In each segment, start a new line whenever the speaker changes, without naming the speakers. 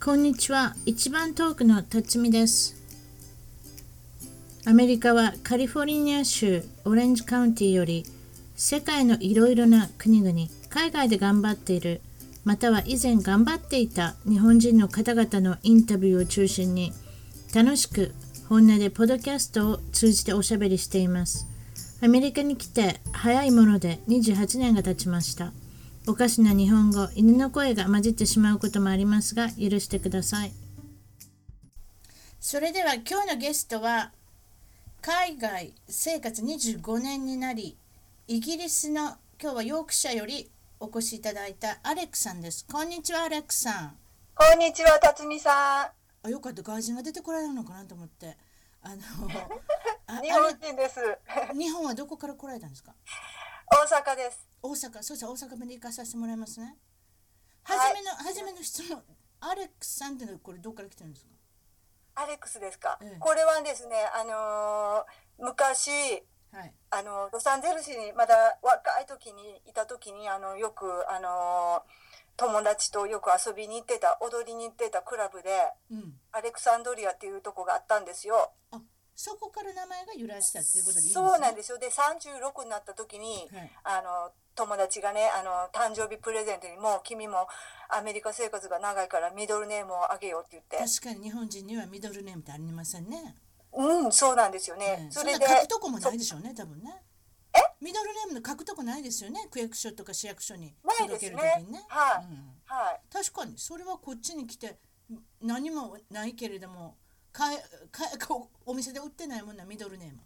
こんにちは。一番遠くの辰巳です。アメリカはカリフォルニア州オレンジカウンティより世界のいろいろな国々、海外で頑張っている、または以前頑張っていた日本人の方々のインタビューを中心に楽しく本音でポッドキャストを通じておしゃべりしています。アメリカに来て早いもので28年が経ちました。おかしな日本語、犬の声が混じってしまうこともありますが、許してください。それでは今日のゲストは、海外生活25年になり、イギリスの今日はヨークシャよりお越しいただいたアレックさんです。こんにちは、アレックさん。
こんにちは、辰巳さ
あ、よかった、外人が出てこられるのかなと思って。あの。
日本人です。
日本はどこから来られたんですか？
大阪です。
大阪、そうです大阪まで行かさせてもらいますね。
は
はいじめの、はじめの質問、アレックさんってのはこれどこから来てるんですか？
アレックスですか？
ええ
これはですね、あのー昔、
はい。
あのロサンゼルスにまだ若い時にいた時にあのよくあの友達とよく遊びに行ってた踊りに行ってたクラブで
うん。
アレクサンドリアっていうとこがあったんですよ。
あ、そこから名前が由来したっていうことでいいですね？
そうなんですよ。で36になった時に、
はい。
あの友達がねあの誕生日プレゼントにもう君もアメリカ生活が長いからミドルネームをあげようって言って。
確かに日本人にはミドルネームってありませんね。
うんそうなんですよね、
ええそ
れで
書くとこもないでしょうね、多分ね。ミドルネームの書くとこないですよね、区役所とか市役所に届ける
ね
ときにね。
はい。
うん。
はい。
確かに。それはこっちに来て何もないけれどもかえかえこうお店で売ってないものはミドルネーム。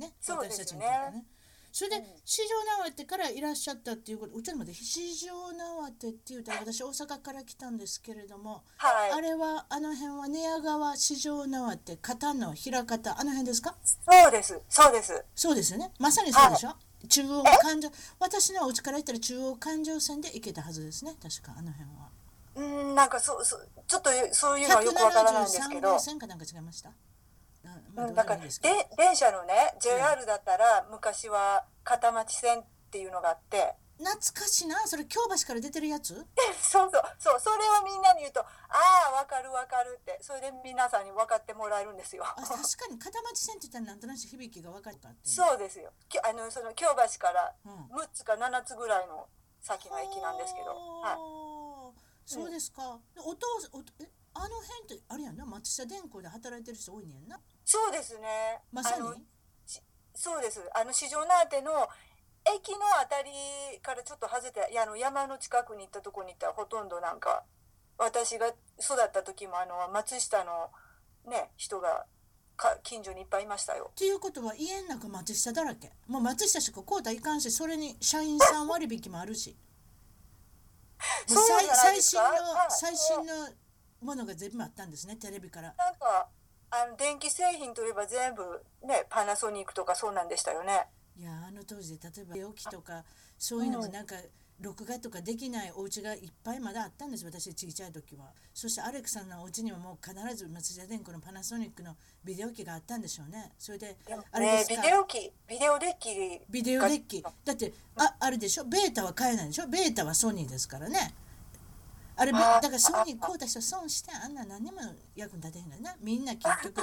ね。私たちにとってね。それで四条縄手からいらっしゃったっていうことちょっと待って四条縄手っていうと私大阪から来たんですけれども、
はい。
あれはあの辺は寝屋川四条縄手肩の平方あの辺ですか？
そうです。そうです。
そうですよね。まさにそうでしょ、中央環状私のお家から行ったら中央環状線で行けたはずですね。確かあの辺は。
うんなんかそうそうちょっとそういうのはよくわからないんですけ
173
ど
号線かなんか違いました？うん
だから電車のね JR だったら昔は片町線っていうのがあって。
懐かしいな、それ京橋から出てるやつ？
そうそうそうそれをみんなに言うとああわかるわかるって。それで皆さんに分かってもらえるんですよ。
あ、確かに。片町線って言ったらなんとなく響きが分かったって。
そうですよ。きあのその京橋から
うん。
6つか7つぐらいの先の駅なんですけど、はい、
はそうですか。でお父さん、おえあの辺ってあれやんな、松下電工で働いてる人多いねんな？
そうですね
まさに？
そうですあの四条縄手の駅のあたりからちょっと外れてあの山の近くに行ったところに行ったらほとんどなんか私が育った時もあの松下のね人がか近所にいっぱいいましたよ。
っていうことは家の中松下だらけ。もう松下しか買うたらいかんし、それに社員さん割引もあるし。最最新の
はい
最新のものが全部あったんですね、テレビから。
なんかあの電気製品といえば全部ねパナソニックとかそうなんでしたよね。
いやあの当時で例えば寝起きとかそういうのもなんか録画とかできないお家がいっぱいまだあったんです私小さい時は。そしてアレクさんのお家にはもう必ず松下電工のパナソニックのビデオ機があったんでしょうね。それであれですか？
ねビデオ機ビデオデッキ
ビデオデッキ。だってああれでしょ？ベータは買えないでしょ？ベータはソニーですからね。あれだからソニー買うた人損してあんな何にも役に立てへんからな。みんな結局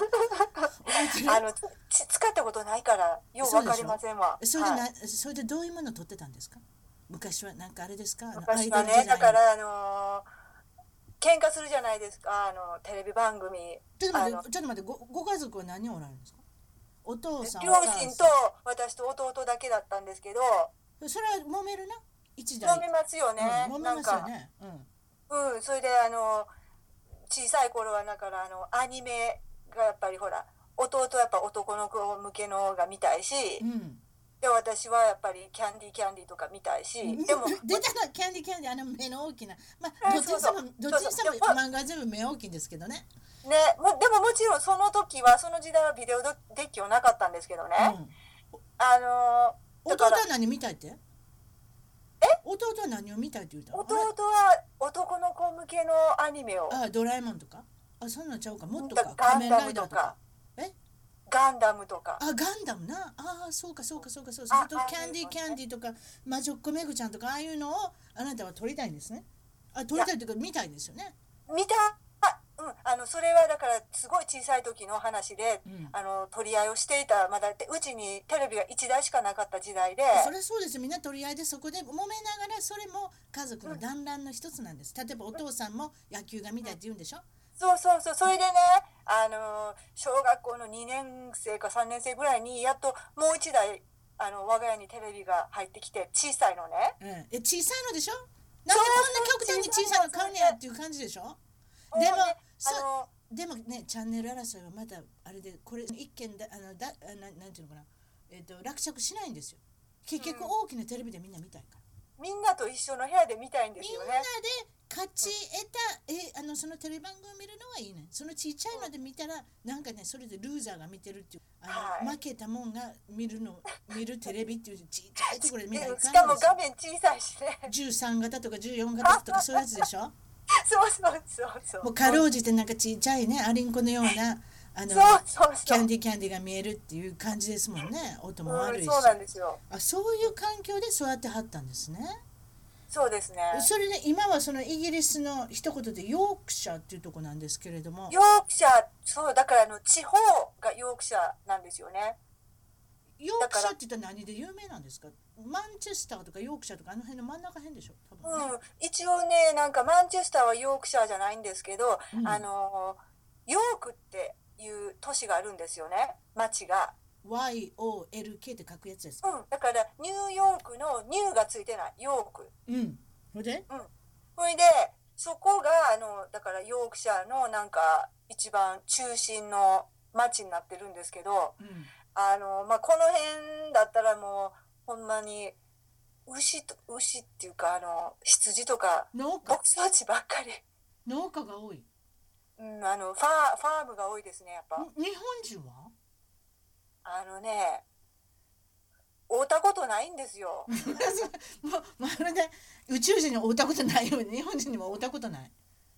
あの使ったことないからようわかりませんわ。
それでな、
はい。
それでどういうものを撮ってたんですか？昔はなんかあれですか？
昔はねだからあのー喧嘩するじゃないですか。あのテレビ番組。
ちょっと待ってちょっと待ってごご家族は何人おられるんですか？お父さん
両親と私と弟だけだったんですけど。
それは揉めるな？一代
揉めますよね、
うん、揉めますよ
か。
ねうん。
うんそれであの小さい頃はだからあのアニメがやっぱりほら弟はやっぱ男の子向けのが見たいし、
うん
で私はやっぱりキャンディーキャンディーとか見たいしでも
出たなキャンディーキャンディーあの目の大きなまあ
え
どっちにしてもどっちにしても漫画は全部目大きいんですけどね。
ねもでももちろんその時はその時代はビデオデッキはなかったんですけどね、
うん。
あの
弟は何見たいって？え？弟は何を見たいって言うた
弟は男の子向けのアニメを。
あドラえもんとか？あそんなんちゃうか。もっとか。仮面ライダーとか？え？
ガンダムとか。
あガンダムな。ああそうかそうかそうかそう
あ
それと
あ
キャンディー
あ
キャンディーとか魔女っ子めぐちゃんとかああいうのをあなたは撮りたいんですね。あ撮りたいというか見たいですよね。
見たあのそれはだからすごい小さい時の話で、
うん。
あの取り合いをしていたまだってうちにテレビが1台しかなかった時代で。
それはそうですよ。みんな取り合いでそこで揉めながらそれも家族の団らんの一つなんです。例えばお父さんも野球が見たいって言うんでしょ？
そうそうそう。それでねあの小学校の2年生か3年生ぐらいにやっともう1台あの我が家にテレビが入ってきて小さいのね。
うん、え小さいのでしょ？なんでこんな極端に小さいの買うねやっていう感じでしょ？でもそ
あの
でもねチャンネル争いはまだあれでこれ一見だあのだあななんていうのかな、えっと落着しないんですよ。結局大きなテレビでみんな見たいから、
みんなと一緒の部屋で見たいんです
みんな
よね
で勝ち得た、えあのそのテレビ番組を見るのはいいね。そのちっちゃいので見たらなんかねそれでルーザーが見てるっていうあの、
はい。
負けたもんが見るの見るテレビっていうちっちゃいところで見ないかん
しかも画面小さいしね。
13型とか14型とかそういうやつでしょ？
そうそうそうそう。
もうかろうじてなんかちっちゃいねアリンコのような あのキャンディーキャンディーが見えるっていう感じですもんね。音も悪いし、
うん、そうなんですよ。
あそういう環境で育ってはったんですね
そうですね。
それで今はそのイギリスの一言でヨークシャーっていうとこなんですけれども。
ヨークシャーそうだからあの地方がヨークシャーなんですよね。
ヨークシャーって言ったら何で有名なんですか？マンチェスターとかヨークシャーとかあの辺の真ん中辺でしょ？多分ね、
うん、一応ねなんかマンチェスターはヨークシャーじゃないんですけど、
うん。
あのヨークっていう都市があるんですよね町が、
YOLK って書くやつですか？
うん、だからニューヨークのニューがついてないヨーク。
うん。ほいで？
それでそこがあのだからヨークシャーのなんか一番中心の町になってるんですけど
うん。
あの、まあ、この辺だったらもうほんまに牛と牛っていうかあの羊とか
農家。
牧草地ばっかり、
農家が多い。
うん、あのファーファームが多いですねやっぱ。
日本人は？
あのね会うたことないんですよ。
もうまるで宇宙人に会ったことないように日本人にも会ったことない。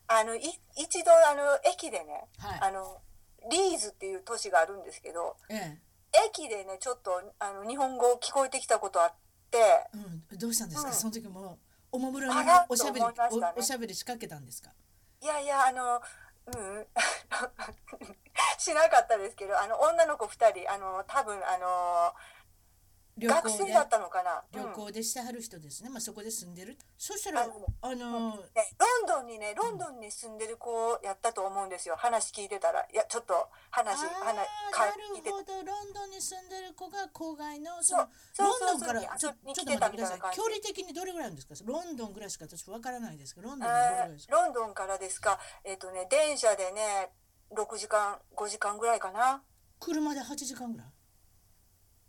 あのい一度あの駅でね
はい。
あのリーズっていう都市があるんですけど
え
駅でねちょっとあの日本語聞こえてきたことあって
え、うん、どうしたんですか、
うん
その時もおもむろにおしゃべり、
ね
おおしゃべり仕掛けたんですか？
いやいやあのうん。しなかったですけどあの女の子2人あの多分あの
旅
学
行で
生だったのかな？
旅
うん。
行でしてはる人ですね。まあそこで住んでる。そしたら
あの
あの
ね、ロンドンにねロンドンに住んでる子やったと思うんですよ。話聞いてたら。いやちょっと話
あ
話
ー
か
な
聞いて
るほど。ロンドンに住んでる子が郊外のその
そう
ロンドンからちょ
そうに
ちょっと待ってください。距離的にどれぐらいですか？ロンドンぐらいしか私わからないですけどロンドンどれぐらいですか？
ーロンドンからですか？えっ、とね電車でね6時間5時間ぐらいかな。
車で8時間ぐらい？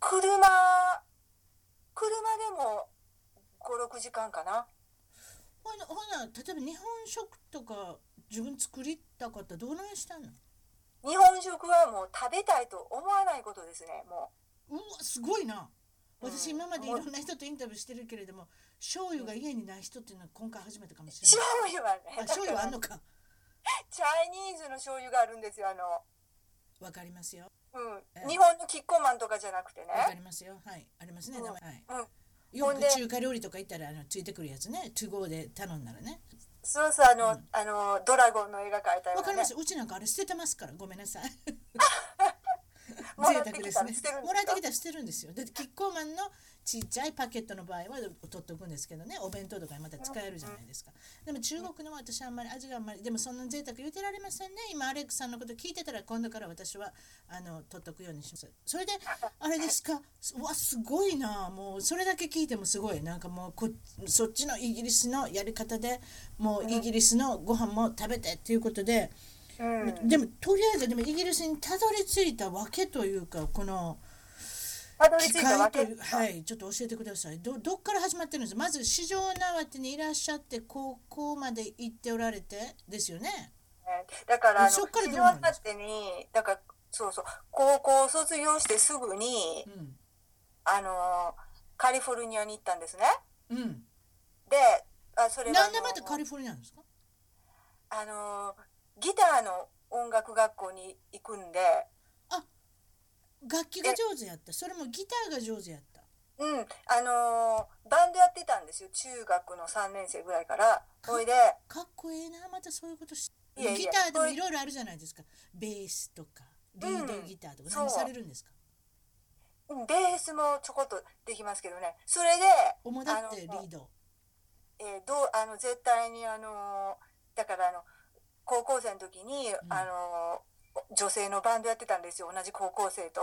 車車でも56時間かな。
ほなほな例えば日本食とか自分作りたかったらどうなんしたの？
日本食はもう食べたいと思わないことですねも
う。わすごいな。
うん。
私今までいろんな人とインタビューしてるけれども醤油が家にない人っていうのは今回初めてかもし
う
れない。
醤油はね
あ醤油あんの
か。チャイニーズの醤油があるんですよあの。
わかりますよ
日本のキッコーマンとかじゃなくてね。
わかりますよ。はい。ありますね
うん。
名前。はい。
うん。
よく中華料理とか行ったらあのついてくるやつね。to go で頼んだらね。
そうそうあの、
うん。
あのドラゴンの絵が描いたようなね。
わかります。うちなんかあれ捨ててますから。ごめんなさい
も
贅
らってきたら
沢ですね。
捨てるん。ですか
もらってきたら捨てるんですよ。でキッコーマンのちっちゃいパケットの場合は取っておくんですけどね。お弁当とかにまた使えるじゃないですか。でも中国のは私はあんまり味があんまりでもそんな贅沢言ってられませんね。今アレックさんのこと聞いてたら今度から私はあの取っとくようにします。それであれですか？うわすごいな。もうそれだけ聞いてもすごい。なんかもうこそっちのイギリスのやり方でもうイギリスのご飯も食べてっていうことで、
うん。
でもとりあえずでもイギリスにたどり着いたわけというかこの機
たどり着いたわけ。
会というはいちょっと教えてください。どどっから始まってるんです？まず四条縄手にいらっしゃって高校まで行っておられてですよね？
ねだからあの
そっからどう
地
なるんです？
上ってにだからそうそう高校を卒業してすぐに
うん。
あのカリフォルニアに行ったんですね。
うん。
であそれは
なんでまたカリフォルニアなんですか？
あのギターの音楽学校に行くんで。
楽器が上手やった。それもギターが上手やった。
うん。あのバンドやってたんですよ。中学の3年生ぐらいから。ほいで。
かっこええな。またそういうことしギターでもい。ろいろあるじゃないですか。ベースとかリードギターとか、
う。ん
何されるんですか？
うんベースもちょこっとできますけどね。それで
主だってリード。
えーどうあの絶対にあのだからあの高校生の時に、
ん。
あの女性のバンドやってたんですよ。同じ高校生と。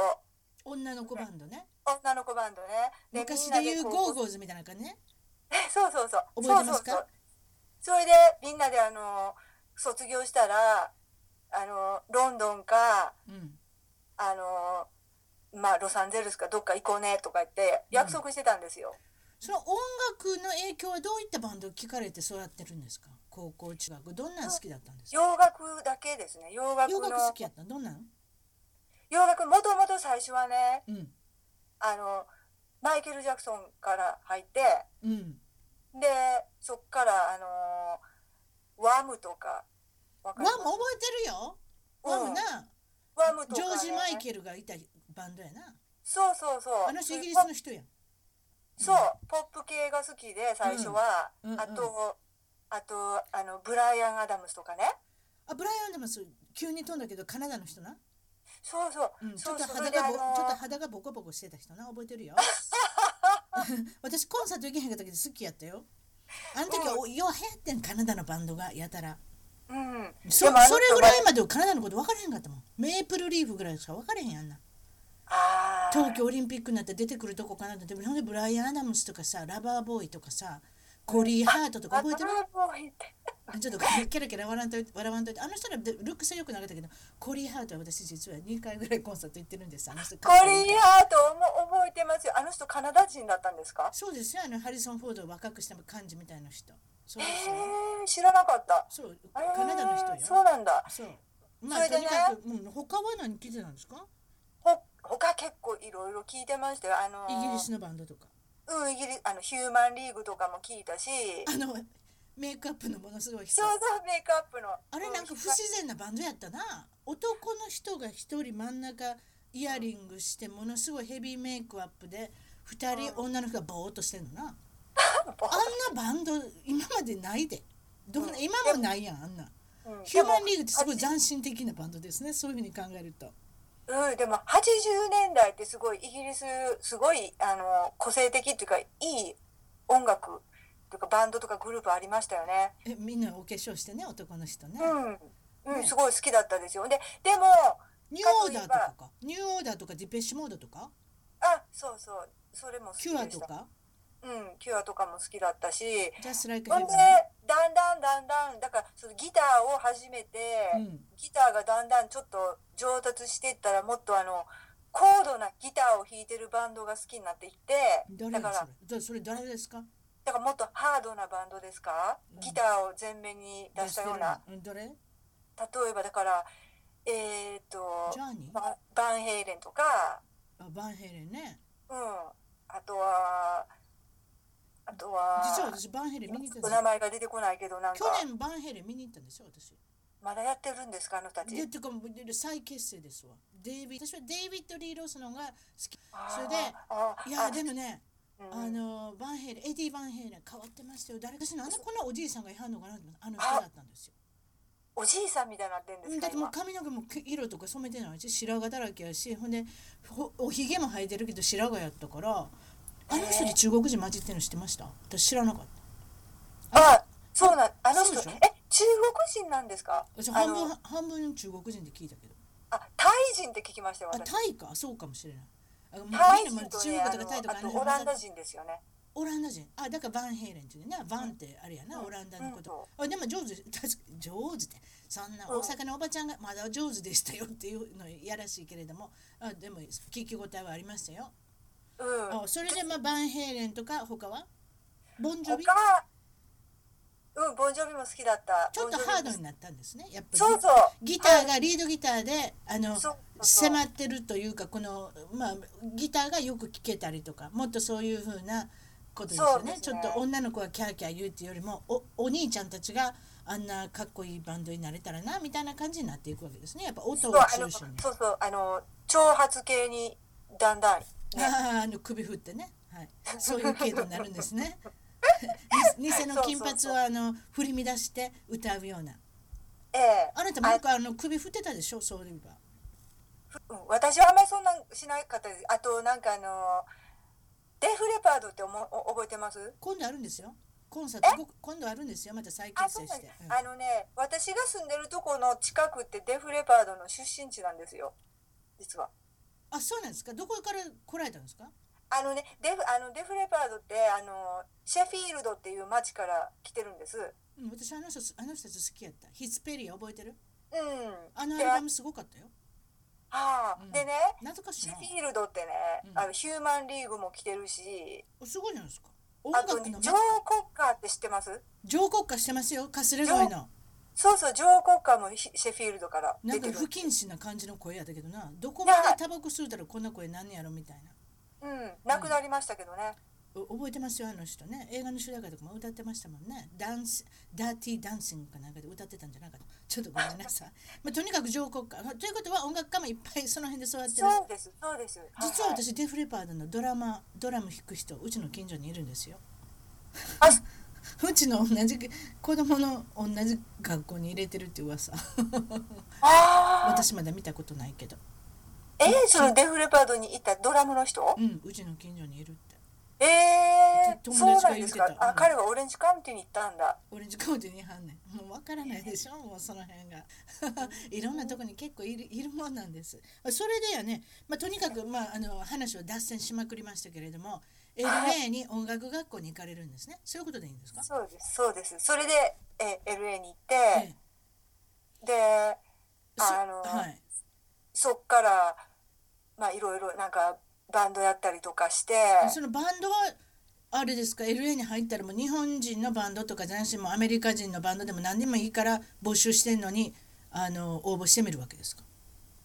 女の子バンドね。
女の子バンドね。
昔
みんな
で言うゴーゴーズみたいな感じね。
そうそうそう。
覚えてますか？
そうそうそう。それでみんなであの卒業したらあのロンドンか
うん。
あのまあロサンゼルスかどっか行こうねとか言って約束してたんですよ、
その音楽の影響はどういったバンドを聴かれて育ってるんですか？高校中学どんなん好きだったんですか？
洋楽だけですね。洋楽
洋
の
楽好きやった？どんなん？
洋楽もともと最初はね
うん。
あのマイケル・ジャクソンから入って
うん。
でそっからあのワムとか
ワム覚えてるよ。ワムな。
ワムとか、ね、
ジョージ・マイケルがいたバンドやな。
そうそうそう。
あの人イギリスの人や。ん
そう。ポップ系が好きで最初は、
うんうんうん。
あとあとあのブライアン・アダムスとかね。
あブライアン・ダマス急に飛んだけどカナダの人な、
そうそう、
うん、ちょっと肌がぼちょっと肌がボコボコしてた人な？覚えてるよ。私コンサート行けへんかったけど好きやったよ。あの時は、およう流行ってんカナダのバンドがやたら。
うん。
そそれぐらいまでカナダのこと分からへんかったもん。メープルリーフぐらいしか分からへんやんな。東京オリンピックになって出てくるとこかなって。ほんでブライアン・アダムスとかさラバーボーイとかさコリー・ハートとか覚えてる？ちょっとキャラキャラ笑わんといて笑わんといて。あの人らルックスはよくなかったけどコリー・ハートは私実は2回ぐらいコンサート行ってるんです。あの人
コリー・ハートも覚えてますよ。あの人カナダ人だったんですか？
そうですよ。あのハリソン・フォードを若くした感じみたいな人。そう
へ
ですよ。
え知らなかった。
そう。カナダの人よ。
そうなんだ。
そう。まあ
ね。
とにかく、うん、他は何聞いてたんですか？
ほ他結構いろいろ聞いてましたよ。あの
イギリスのバンドとか
うんイギリスあのヒューマンリーグとかも聞いたし。
あのメイクアップのものすごい人。
そうそうメイクアップの。
あれなんか不自然なバンドやったな。男の人が一人真ん中イヤリングしてものすごいヘビーメイクアップで二人女の人がボーっとしてんのな。あんなバンド今までないで。どんな今もないやんあんな。
うん。
ヒューマンリーグってすごい斬新的なバンドですね。そういうふうに考えると
うん、でも80年代ってすごいイギリスすごいあの個性的っていうかいい音楽とかバンドとかグループありましたよね。
えみんなお化粧してね男の人ね、
うん、うん、
ね。
すごい好きだったですよ。ででも
ニューオーダーとかか。ニューオーダーとかディペッシュモードとか？
あそうそう。それも好き
キ
でした。
ュアとか？
うん、キュアとかも好きだったし。
ジャスライク
ほんでだんだんだんだんだからそのギターを始めて、
うん
ギターがだんだんちょっと上達していったらもっとあの高度なギターを弾いてるバンドが好きになっていって
誰
だから
それだそれ誰ですか
だからもっとハードなバンドですか、
うん
ギターを前面に出したような
うん
例えばだからえっ、と
ジャーニー
ババンヘイレンとか
あバンヘイレンね
うんあとはあとは
実は私バンヘイレン見に行ったんです
お名
よ
前が出てこないけどなんか。
去年バンヘイレン見に行ったんですよ私。
まだやってるんですかあの人たち。
でてかもう再結成ですわ。デイビッ私はデイビッド・リー・ロスのが好き。それでいや
あ
でもね
うん。
あのバンヘイレンエディ・バンヘイレン変わってましたよ。誰私なんでこんなおじいさんがいはんのかなってあの人だったんですよ。
おじいさんみたいになってんですか
だってもう
今。
髪の毛も色とか染めてないし白髪だらけやしほんでほおひげも生えてるけど白髪やったからあの人で中国人混じってるの知ってました？私知らなかった。
あそうなんあの人え中国人なんですか？
私
あ
半分
の
半分中国人で聞いたけど。
あタイ人って聞きましたよ
あ
私
タイか。そうかもしれない。
タイ人とねあ
中国とかタイとか
のあ
あの
オランダ人ですよね。
オランダ人。あだからバンヘイレンっていうね。バンってあれやな、
うん。
オランダのこと、
う
あでも上手 確か上手ってそんな
うん。
大阪のおばちゃんがまだ上手でしたよっていうのやらしいけれども。あでも聞き応えはありましたよ、
うん。
あそれでまあバンヘイレンとか他は？ボンジョビ？
他うんボンジョビも好きだった。
ちょっとハードになったんですねやっぱり。
そうそう。
ギターがリードギターであの迫ってるというかこのまあギターがよく聴けたりとかもっとそういうふうなことですよね。
ね。
ちょっと女の子がキャーキャー言うっていうよりもおお兄ちゃんたちがあんなかっこいいバンドになれたらなみたいな感じになっていくわけですね。やっぱ音を中心に。
そうそうあの挑発系にだんだん、ね、
あーあの首振ってね、はい、そういう系統になるんですね。に偽の金髪をあの振り乱して歌うような。
ええ。
あなたもよくあの首振ってたでしょ？そういえば。
うん。私はあんまりそんなんしなかったです。あとなんかあのデフレパードって思お覚えてます？
今度あるんですよ。コンサート。ご今度あるんですよ。また再
あ
結成して
そうなん。あのね私が住んでるとこの近くってデフレパードの出身地なんですよ。実は
あそうなんですか？どこから来られたんですか？
あのねデフあのデフレパードってあのシェフィールドっていう町から来てるんです。
うん、私あの人あの人たち好きやった。ヒスペリア覚えてる？
うん。
あのア
で
ルバムすごかったよ。
はあ
うん。
でね
懐かしいな。
シェフィールドってね、
うん。
あのヒューマンリーグも来てるし。
おすごいじゃないですか。音
あとねジョー・
楽のま
コッカーって知ってます？
上国化してますよ。カスレ声の
そうそうジョー・コッカーもシェフィールドから
なんか
出てる
不謹慎な感じの声やったけどな。どこまでタバコ吸うたらこんな声なんねやろみたいな。
うん亡くなりましたけどね、
お覚えてますよあの人ね。映画の主題歌とかも歌ってましたもんね。ダンスダーティーダンシングかなんかで歌ってたんじゃなかった。ちょっとごめんなさい、まあ、とにかく上国化ということは音楽家もいっぱいその辺で育ってる。
そうですそうです。
実は
はい。
私デフレパードのドラマドラム弾く人うちの近所にいるんですよ。
あ
うちの同じ子供の同じ学校に入れてるって噂。私まだ見たことないけど。
えー、そのデフレパードに行ったドラムの人？
うんうちの近所にいるって。
えー、
友
そうなんですか？あ彼はオレンジカウンティに行ったんだ。
オレンジカウンティにはんねんもうわからないでしょ？もうその辺が。いろんなとこに結構いるいるもんなんです。それでやね、まあ、とにかく、まあ、あの話を脱線しまくりましたけれども LA に音楽学校に行かれるんですね。そういうことでいいんですか？
そうです。そうです。それでえ LA に行って、
ええ。
で
そ
あの、
はい。
そっからまあいろいろなんかバンドやったりとかして
そのバンドはあれですか？LA に入ったらもう日本人のバンドとかじゃなしもうアメリカ人のバンドでも何でもいいから募集してんのにあの応募してみるわけですか？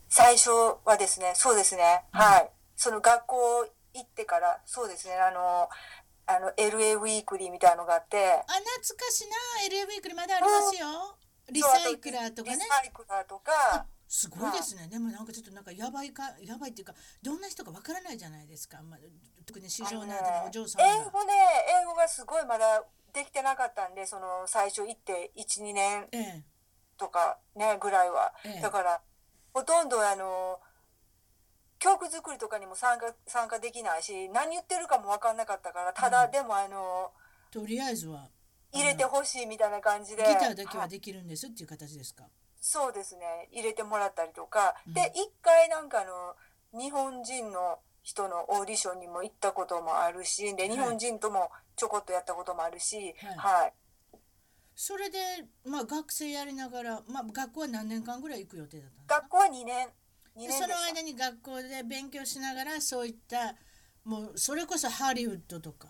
最初はですねそうですね、はい。その学校行ってからそうですねあのあの LA ウィークリーみたいなのがあって
あ懐かしいな LA ウィークリーまだありますよ。 Recycler とかね。
Recycler とか。
すごいですね。でもなんかちょっとなんかやばいかやばいっていうかどんな人かわからないじゃないですか。まあ、特に市場などのお嬢さんが。
英語ね英語がすごいまだできてなかったんでその最初行って12年
ええ。
とかねぐらいは、
ええ。
だからほとんどあの曲作りとかにも参加参加できないし何言ってるかも分かんなかったからただ、
うん。
でもあの
とりあえずは
入れてほしいみたいな感じで
ギターだけは
はい。
できるんですっていう形ですか？
そうですね。入れてもらったりとか、
うん。
で一回なんかあの日本人の人のオーディションにも行ったこともあるしで
はい。
日本人ともちょこっとやったこともあるし、
はい。
はい。
それでまあ学生やりながらまあ学校は何年間ぐらい行く予定だったんですか？
学校は2年。2
でその間に学校で勉強しながらそういったもうそれこそハリウッドとか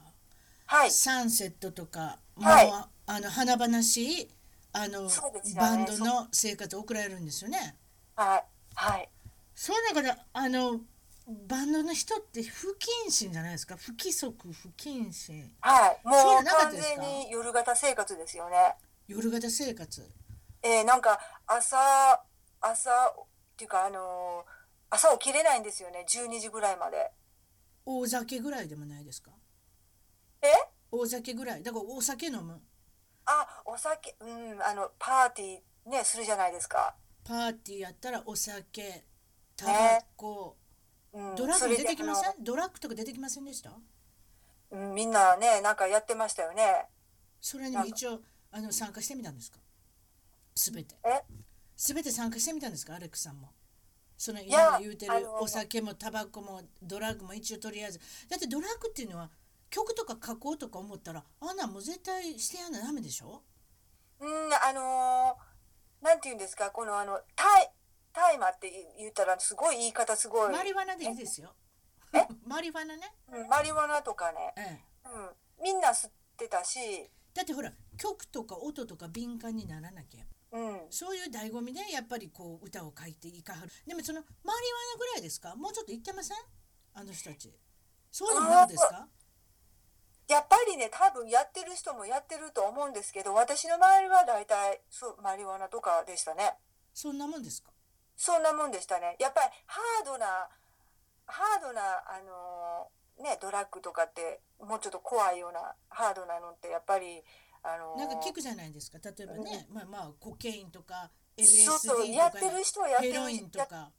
はい。
サンセットとかもう、
はい
あの華々しいあの、
ね。
バンドの生活を送られるんですよね。
はい。はい。
その中であのバンドの人って不謹慎じゃないですか？不規則不謹慎。
はい。もう完全に夜型生活ですよね。
夜型生活。
えーなんか朝朝っていうかあのー朝起きれないんですよね。12時ぐらいまで。
大酒ぐらいでもないですか？
え？
大酒ぐらい。だからお酒飲む。
あお酒うんあのパーティーねするじゃないですか。
パーティーやったらお酒タバコ、
うん
ドラッグ出てきません？ドラッグとか出てきませんでした？
みんなねなんかやってましたよね。
それにも一応あの参加してみたんですか？すべて。
え？
すべて参加してみたんですか？アレックさんも。その
や
今言うてるお酒もタバコもドラッグも一応とりあえず。だってドラッグっていうのは曲とか書こうとか思ったらあんなんもう絶対してやんなダメでしょ？
うんあのーなんて言うんですか？このあのタイタイマーって言ったらすごい言い方すごい。
マリファナでいいですよ。マリファナね、
うんマリワナとかね、
ええ、
うん、みんな吸ってたし。
だってほら曲とか音とか敏感にならなきゃ
うん。
そういう醍醐味でやっぱりこう歌を書いていかはる。でもそのマリファナぐらいですか？もうちょっと言ってません？あの人たち。そういうのもなくですか？
やっぱりね多分やってる人もやってると思うんですけど私の周りは大体そうマリワナとかでしたね。
そんなもんですか？
そんなもんでしたね。やっぱりハードなハードなあのーねドラッグとかってもうちょっと怖いようなハードなのってやっぱりあの
なんか聞くじゃないですか。例えばね、まあまあコケインとか
そうそう
LSD とか
やってる人はやってる
ヘロインとか、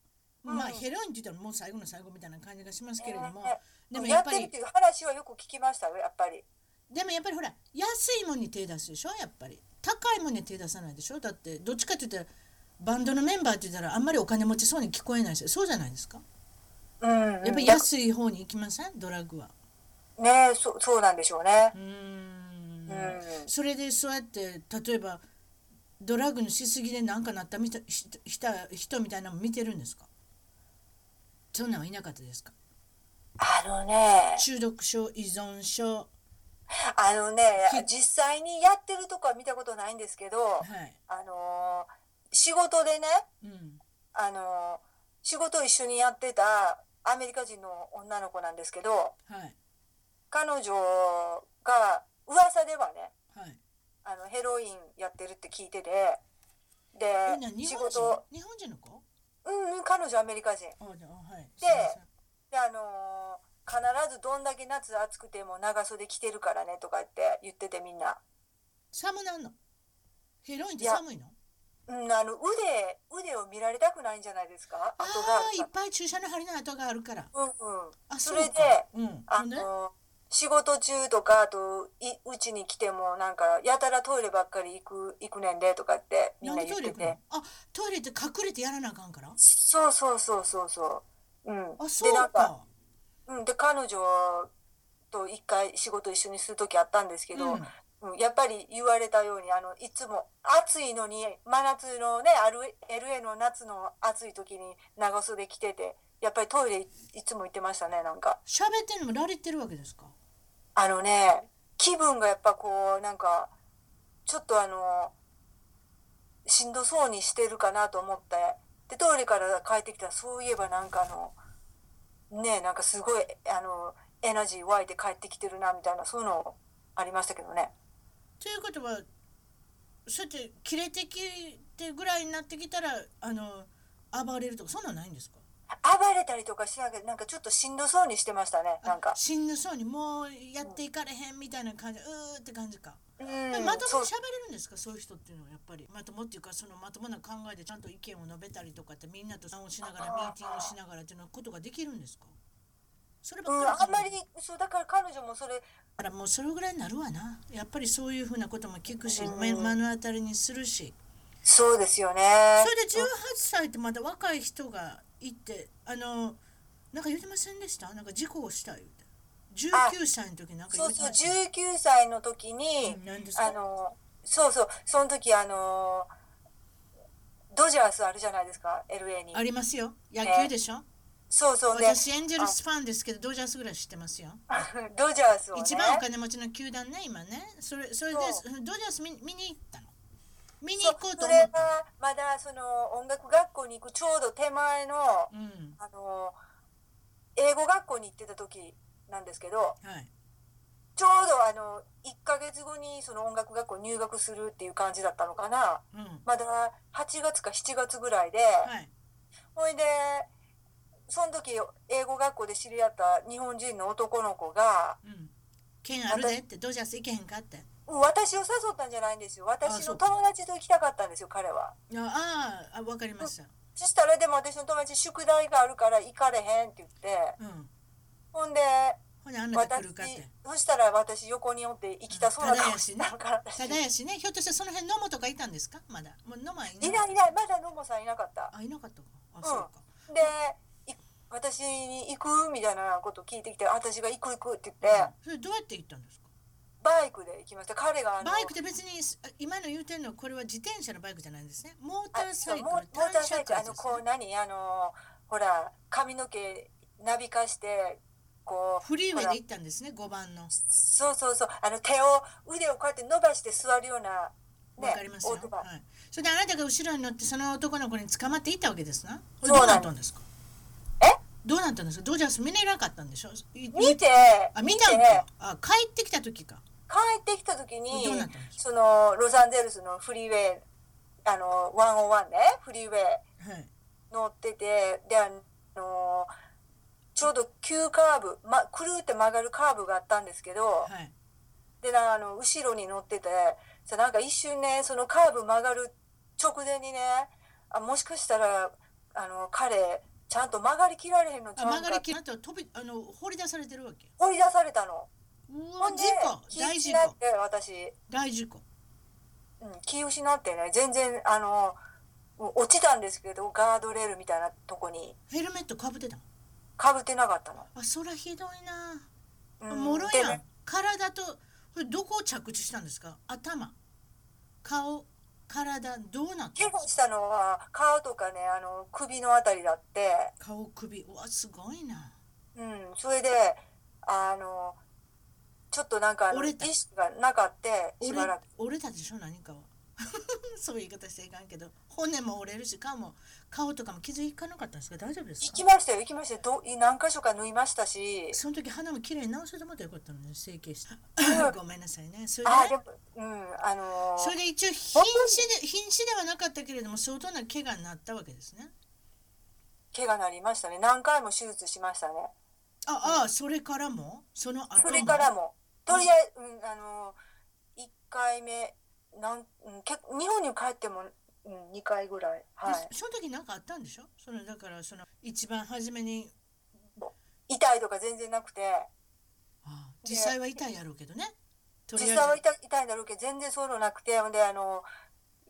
うん。
まあヘロインって言ったらもう最後の最後みたいな感じがしますけれども、
ね
でも
や
やっぱり
ってるっていう話はよく聞きましたよやっぱり。
でもやっぱりほら安いもんに手出すでしょやっぱり。高いもんに手出さないでしょ。だってどっちかって言ったらバンドのメンバーって言ったらあんまりお金持ちそうに聞こえないですよそうじゃないですか。
うん、
やっぱり安い方に行きません？ドラッグは。
ねそそうなんでしょうね。
う。ーん
うん
それでそうやって例えばドラッグのしすぎで何かなったみたしした人みたいなの見てるんですか？そんなんはいなかったですか？
あのね。
中毒症依存症。
あのね
き
実際にやってるとこは見たことないんですけど
はい、
あのー仕事でね
うん、
あのー仕事を一緒にやってたアメリカ人の女の子なんですけど
はい。
彼女が噂ではね
はい。
あのヘロインやってるって聞いててで仕
本人？
事。
日本人の子？
うんうん彼女アメリカ人。
はい。
でであのー必ずどんだけ夏暑くても長袖着てるからねとかって言っててみんな、
寒なんの？ヘロインって寒いの？
うん、あの腕腕を見られたくないんじゃないですか？
あ
あ
いっぱい注射の針の跡があるから。
らうんうん。
あ
それで
うん。
あの仕事中とかあというちに来てもなんかやたらトイレばっかり行く行くねんでとかってみん
な
言ってて。
あトイレって隠れてやらなあかんから？
そうそうそうそうそう。うん。
あそう
でなんか
か
うんで彼女と一回仕事一緒にする時あったんですけど、
うん。
うん、やっぱり言われたようにあのいつも暑いのに真夏のね LA の夏の暑い時に長袖着ててやっぱりトイレいいつも行ってましたねなんか。
喋ってんのもラリってるわけですか？
あのね気分がやっぱこうなんかちょっとあのしんどそうにしてるかなと思ってでトイレから帰ってきたらそういえばなんかあのねなんかすごいあのエナジー湧いて帰ってきてるなみたいなそういうのありましたけどね。
ということはそうやって切れてきてぐらいになってきたらあの暴れるとかそんなんないんですか？
暴れたりとかしながらなんかちょっとしんどそうにしてましたねなんか。
あ。しんどそうにもうやっていかれへんみたいな感じうーって感じか、
うん
まともに喋れるんですか？そういう人っていうのはやっぱり。まともっていうかそのまともな考えでちゃんと意見を述べたりとかってみんなと談をしながらミーティングをしながらっていうのはことができるんですか？それっかり。
あんまりそうだから彼女もそれ
だからもうそれぐらいになるわな。やっぱりそういうふうなことも聞くし、
うん。
目目の当たりにするし。
そうですよね。
それで18歳ってまだ若い人がいてあのなんか言ってませんでした？なんか事故をした言うて。19歳の時なんか言
そうそう
ってました
19歳の時に、
うん
あのそうそうその時あのドジャースあるじゃないですか？LA に。
ありますよ。野球でしょ、
そうそうね
私エンジェルスファンですけどドジャースぐらい知ってますよ。
ドジャースをね。
一番お金持ちの球団ね今ね。それそれで
そ
ドジャース見見に見に行こう。と
それ
思っ
まだその音楽学校に行くちょうど手前の
うん。
あの英語学校に行ってた時なんですけど
はい。
ちょうどあの1ヶ月後にその音楽学校入学するっていう感じだったのかな。
うん。
まだ8月か7月ぐらいで、
はい。
ほいでその時英語学校で知り合った日本人の男の子が
うん。剣あるでってドジャース行けへんかって。
うん私を誘ったんじゃないんですよ。私の友達と行きたかったんですよ彼は。
あああ分かりました。
そしたらでも私の友達宿題があるから行かれへんって言って。
うん。
ほんで私そしたら私横におって行きたそうな顔してたから私。
ただやしね。ひょっとしてその辺野本とかいたんですか？まだもう野間い
いないいないまだ野茂さんいなかった。
あいなかったか。あそうか。
でい私に行くみたいなこと聞いてきて私が行く行くって言って、
それどうやって行ったんですか？
バイクで行きました。彼が
バイクって別にあ今の言うてんのはこれは自転車のバイクじゃないんですね。モーターサイクル
モーターサイクルあのこう何あのほら髪の毛なびかしてこう
フリーウェイで行ったんですね5番の。
そうそうそう。あの手を腕をこうやって伸ばして座るようなね
わかりますよ、はい、それであなたが後ろに乗ってその男の子に捕まっていったわけですな。どう
な
ったんですか？
え？
どうなったんですか？ドジャース見れなかったんでしょ？い
見て
あ見たあ帰ってきた時か
帰ってきた時にそのロサンゼルスのフリーウェイあの101ねフリーウェイ
はい。
乗っててであのちちょうど急カーブ、ま、くるって曲がるカーブがあったんですけど、
はい。
でなあの後ろに乗っててさなんか一瞬ねそのカーブ曲がる直前にねあもしかしたらあの彼ちゃんと曲がりきられへんのちゃ
あ
うか
曲がりきらんと飛びあの放り出されてるわけ？
追い出されたの
う
ほんで
わ事故
気
大事故
私、
大事故
うん、気失ってね全然あのもう落ちたんですけどガードレールみたいなとこに。
ヘルメットかぶってたの？
かぶってなかったの、
あそらひどいな。
うん
もろやん。
でね。
体とこれどこを着地したんですか？頭。顔。体どうなった
怪我したのは顔とかねあの首のあたりだって。
顔首。うわすごいな。
うん、それであのちょっとなんかあの
折れた。
意識がなかってしばらく。
折れたでしょ何かは。そういう言い方していかんけど。骨も折れるし顔も顔とかも傷いかなかったんですか大丈夫ですか？
行きましたよ行きましたよ。ど何箇所か縫いましたし。
その時鼻もきれいに直せてもらったらよかったのね整形して ごめんなさいね。それで
あでもうんあの
それで一応瀕死で瀕死ではなかったけれども相当な怪我になったわけですね。
怪我なりましたね。何回も手術しましたね。
ああそれからも？その後も？
それからもとりあえず、うん、あの1回目なん、うん、結構日本に帰っても、うん、2回ぐらいはい。
でその時何かあったんでしょ？そのだからその一番初めに
痛いとか全然なくて。
ああ実際は痛いやろうけどね。
実際は痛痛いんだろうけど全然そういうのなくて。ほんであの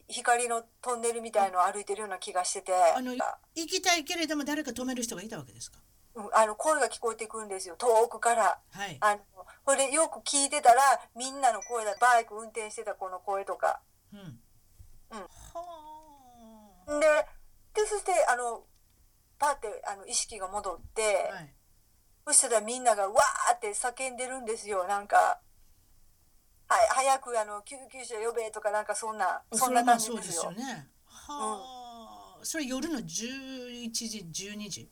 光のトンネルみたいのを歩いてるような気がしてて。
あの行きたいけれども誰か止める人がいたわけですか？
うんあの声が聞こえてくるんですよ。遠くから。
はい。
あのこれよく聞いてたらみんなの声だ。バイク運転してた子の声とか。
うん。
うん。ででそしてあのパってあの意識が戻って、
あはい。
そしたらみんながわーって叫んでるんですよ。なんか。はい、早くあの救急車呼べとかなんかそんなそんな感じ
それ
ですよ
もそうですよ。ね。はあ、それ夜の11時12時？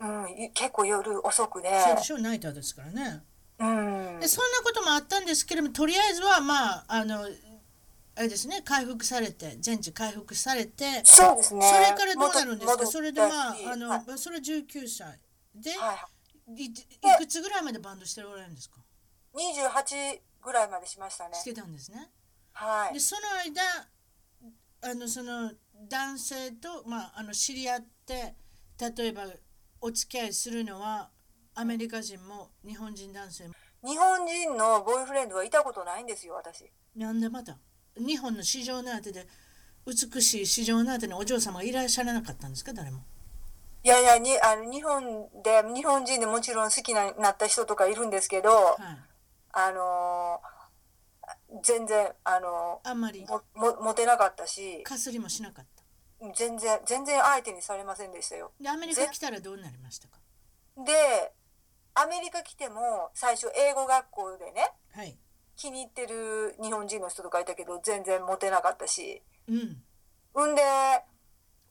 うん、い結構夜遅くで。
そうでしょナイターですからね
うん
で。そんなこともあったんですけれどもとりあえずはまああのあれですね回復されて全治回復されて
そうですね。
それからどうなるんですか？それでまあ
し
あの、
はい
それは19歳で、
はい
い、いくつぐらいまでバンドしておられるんですか
？28ぐらいまでしましたね
し。てたんですね
はい
で。その間あのその男性と、まあ、あの知り合って例えばお付き合いするのはアメリカ人も日本人男性も。
日本人のボーイフレンドはいたことないんですよ、私。
なんでまた日本の市場のあてで美しい市場のあてにお嬢様がいらっしゃらなかったんですか誰も。
いやいや、にあの日本で、日本人でもちろん好きになった人とかいるんですけど、
はい。
あのー全然、あの
あんまり。
ーももモテなかったし、
かすりもしなかった
全然、全然相手にされませんでしたよ。
でアメリカ来たらどうなりましたか？
で、アメリカ来ても最初英語学校でね、
はい。
気に入ってる日本人の人とかいたけど、全然モテなかったし、
うん。
うんで、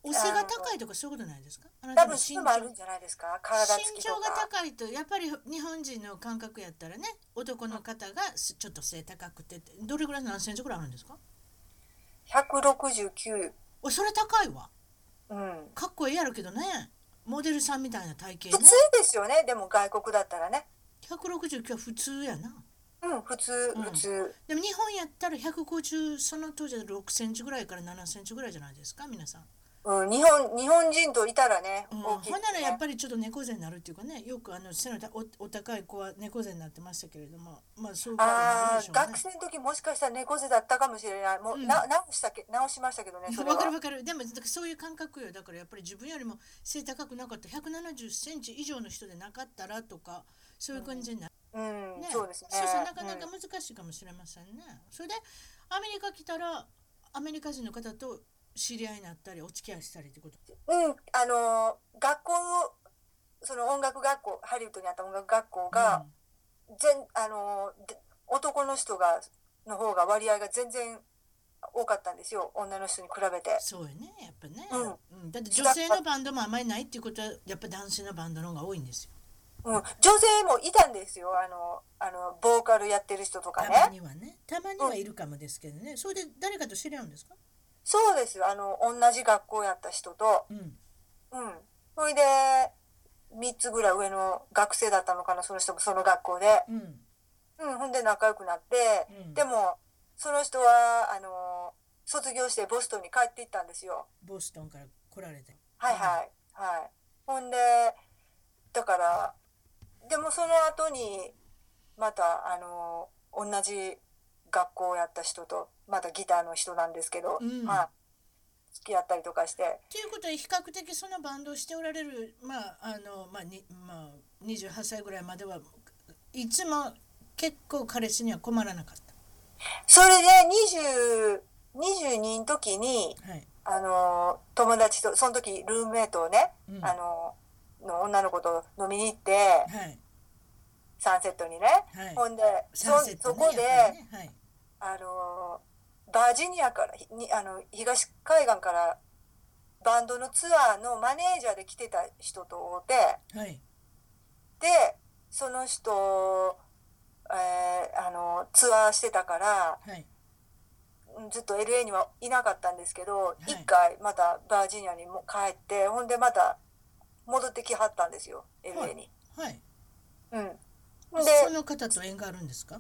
お背が高いとかそういうことないですか？
多分
の身長。
あるんじゃないですか、体つ
身長が。高いとやっぱり日本人の感覚やったらね男の方がすちょっと背高くてどれぐらい何センチぐらいあるんですか
？169、
おそれ高いわ。
うん。
かっこいいやろけどね。モデルさんみたいな体型ね。
普通ですよね、でも外国だったらね。
169は普通やな。
うん、普通、
うん。
普通。
でも日本やったら150その当時は6センチぐらいから7センチぐらいじゃないですか皆さん、
うん、日本、日本人といたらね、
うん、ほ
大きいね。
んならやっぱりちょっと猫背になるっていうかねよくあの背のおお高い子は猫背になってましたけれどもまあそういうでしょうね。
学生の時もしかしたら猫背だったかもしれない。もう、
うん。
な直したけ直しましたけどね。
わかるわかる。でもそういう感覚よ。だからやっぱり自分よりも背高くなかった。170センチ以上の人でなかったらとかそういう感じになる、
うん、
ね。
そうですね。
そうそうなかなか
うん。
難しいかもしれませんね、それでアメリカ来たらアメリカ人の方と知り合いになったりお付き合いしたりってこと？
うん、あのー学校その音楽学校ハリウッドにあった音楽学校が、全あの男の人がの方が割合が全然多かったんですよ。女の人に比べて。
そうよねやっぱね、
うん。
うん。だって女性のバンドもあまりないっていうことはやっぱ男性のバンドの方が多いんですよ。
うん、女性もいたんですよ。あのあのボーカルやってる人とか
たま
ね。
にはね。たまにはいるかもですけどね、それで誰かと知り合うんですか？
そうですあの同じ学校やった人と。
うん
うん、それで3つぐらい上の学生だったのかなその人もその学校で。
うん
うん、ほんで仲良くなって、
うん
でもその人はあの卒業してボストンに帰っていったんですよ。
ボストンから来られて
はいはいはい。ほんでだからでもその後にまたあの同じ学校をやった人とまたギターの人なんですけど、
うん。
はい、付き合ったりとかして。
ということは比較的そのバンドをしておられる、まああのまあにまあ、28歳ぐらいまではいつも結構彼氏には困らなかっ
それで20 22の時に
た。はい。
あの友達とその時ルームメイトをね、
うん。
あのの女の子と飲みに行って
はい。
サンセットにね、
はい。
ほんで
ね
そこで、
ね。はい
あのバージニアからひにあの東海岸からバンドのツアーのマネージャーで来てた人と会うて
はい。
でその人、えーあのツアーしてたから
はい。
うんずっと LA にはいなかったんですけど、
い。
一回またバージニアにも帰ってほんでまた戻ってきはったんですよ LA に。
はい。
うん、で
その方と縁があるんですか？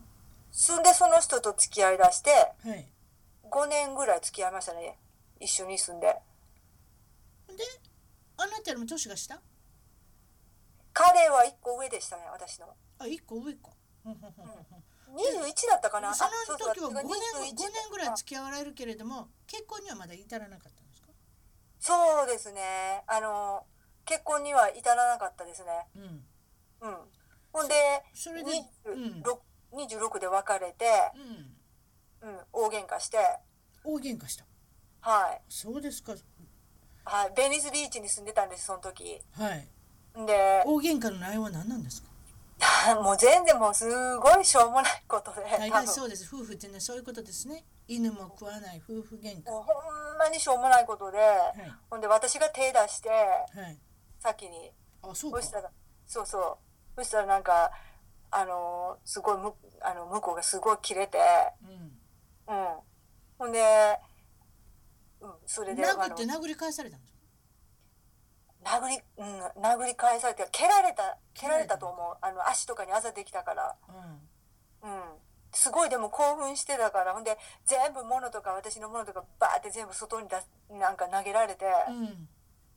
そんでその人と付き合いだして
はい。
5年ぐらい付き合いましたね。一緒に住んで。
であなたよりも年が下？
彼は1個上でしたね私の。
あ一個上か。ほんほんほんほん。
21だったかな？
その時は5年
私が21
5年ぐらい付き合われるけれども結婚にはまだ至らなかったんですか？
そうですね。あの結婚には至らなかったですね。
うん。
うん。ほんで
それでうん
26 26で別れて、
うん。
うん、大喧嘩して。
大喧嘩した。
はい。
そうですか。
はい、ベニスビーチに住んでたんですその時。
はい。
で
大喧嘩の内容は何なんですか？
もう全然もうすごいしょうもないことで
大
多分。
概そうです。夫婦ってねそういうことですね。犬も食わない夫婦喧嘩。
もうほんまにしょうもないことで、
はい。
ほんで私が手出して
はい。
先に。
あそうか。
そしたらそうそう。そしたらなんかあのーすごいむあの向こうがすごいキレて。
うん。
うん。ほんで、うん、それで
殴って殴り返されたんですか
殴り、うん、殴り返されて蹴られた蹴られたと思う。あの足とかにあざできたから。
うん。
うん。すごいでも興奮してたから。ほんで全部物とか私の物とかバーって全部外に出すなんか投げられて、
うん。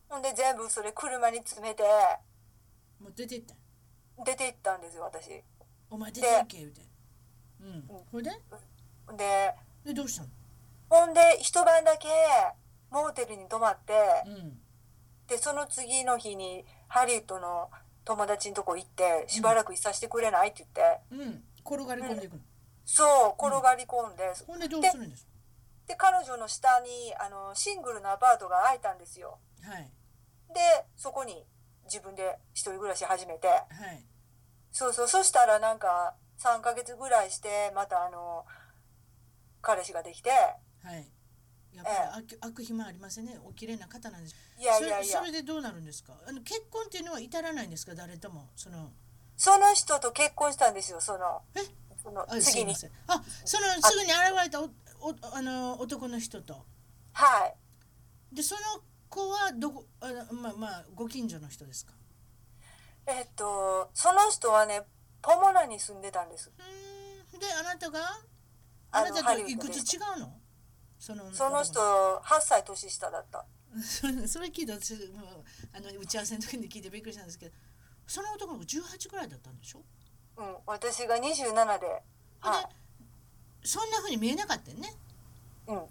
ほんで全部それ車に詰めて。
もう出てった
出て行ったんですよ私。
お前出て行け言うて。うん。ほいで？
で
でどうしたの？
ほんで一晩だけモーテルに泊まって
うん。
でその次の日にハリウッドの友達のとこ行ってしばらくいさせてくれないって言って、
うん。転がり込んでいくの？
そう転がり込んで、
ほんでどうするんです？
で彼女の下にあのシングルのアパートが空いたんですよ。
かはい。
でそこに自分で一人暮らし始めて。
はい。
そうそう。そしたらなんか3ヶ月ぐらいしてまたあの彼氏ができて。
はい。やっぱり悪悪暇ありませんね。お綺麗な方なんです。
いやいやいや。
それそれでどうなるんですか？あの結婚っていうのは至らないんですか？誰とも？その
その人と結婚したんですよその。
え？
その次に。
あそのすぐに現れたおおあの男の人と。
はい。
でその子はどこあのまあまあご近所の人ですか？
えっとその人はねポモナに住んでたんです。
うーん。であなたが？あなたといくつ違うの？その
その人8歳年下だった。
それ聞いて私あの打ち合わせの時に聞いてびっくりしたんですけどその男の子18ぐらいだったんでしょ？
うん。私が27で。はい。
そんな風に見えなかったよね。
うん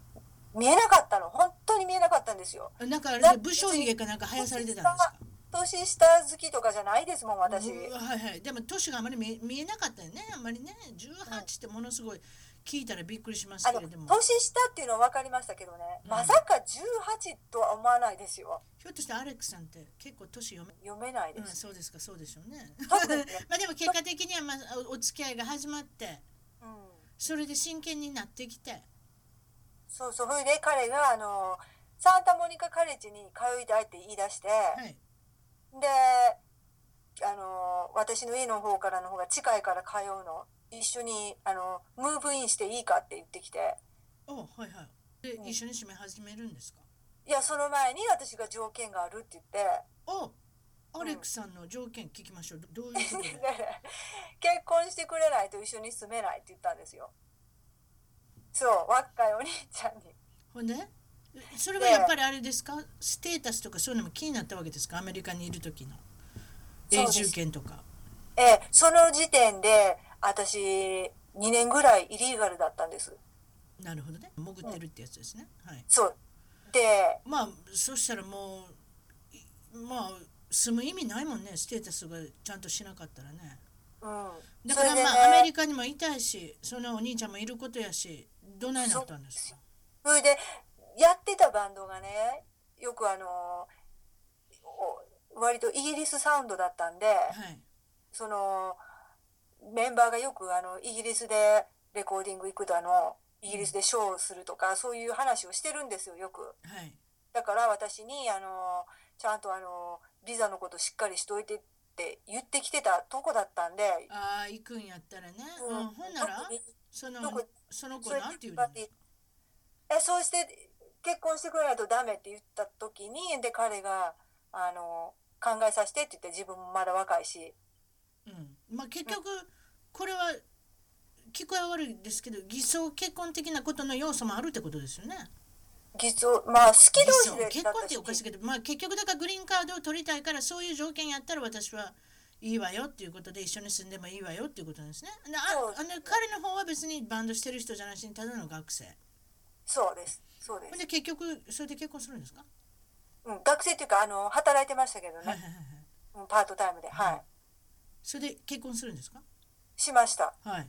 見えなかったの。本当に見えなかったんですよ。
なんかあれ
だ
武将髭かなんか生やされてたんですか？
年下好きとかじゃないですもん私。
はいはい。でも年があまり見え見えなかったよねあんまりね。18ってものすごい聞いたらびっくりしますけれども。
年下っていうのは分かりましたけどね、
うん。
まさか18とは思わないですよ。
ひょっとしてアレックさんって結構年読め
読めないで
うん、
す、
そうですかそうでしょうね。まあでも結果的には、まあ、おお付き合いが始まって
うん。
それで真剣になってきて
そうそう。それで彼があのサンタモニカカレッジに通いたいって言い出して、
はい。
であの私の家の方からの方が近いから通うの。一緒にあのムーブインしていいかって言ってきて。
おはいはい。で、
うん。
一緒に住み始めるんですか？
いやその前に私が条件があるって言って。
おアレックさんの条件聞きましょう。どどういうことで？
結婚してくれないと一緒に住めないって言ったんですよ。そう、若いお兄ちゃんに。
ほんで？それはやっぱりあれですか？ステータスとかそういうのも気になったわけですか？アメリカにいる時の永住権とか。
ええ、その時点で私2年ぐらいイリーガルだったんです。
なるほどね。潜ってるってやつですね。はい。
そう。で、
まあそしたらもういまあ住む意味ないもんねステータスがちゃんとしなかったらね。
うん。
だからまあアメリカにもいたいしそのお兄ちゃんもいることやしどないなったんですか？
それで、やってたバンドがね、よくあの、お割とイギリスサウンドだったんで、
はい。
その、メンバーがよくあの、イギリスでレコーディング行くだの、イギリスでショーをするとか、そういう話をしてるんですよ、よく。
はい。
だから私に、あの、ちゃんとあの、ビザのことしっかりしといてって言ってきてたとこだったんで、
ああ行くんやったらね。
うん
うん、ほんなら？そのその子なんて言うの？
えそうして結婚してくれないとダメって言った時にで彼があの考えさせてって言って自分もまだ若いし。
うん、まあ結局これは聞こえ悪いですけど偽装結婚的なことの要素もあるってことですよね。
偽装まあ好き
偽
同士
装。
で
結婚っておかしいけど、まあ、結局だからグリーンカードを取りたいからそういう条件やったら私はいいわよっていうことで一緒に住んでもいいわよっていうことですね。でああの彼の方は別にバンドしてる人じゃなしにただの学生。
そうです。そうです。
で結局それで結婚するんですか、
うん、学生っていうかあの働いてましたけどね、
はいはいはいはい。
うんパートタイムで。はい。
それで結婚するんですか？
しました。
はい。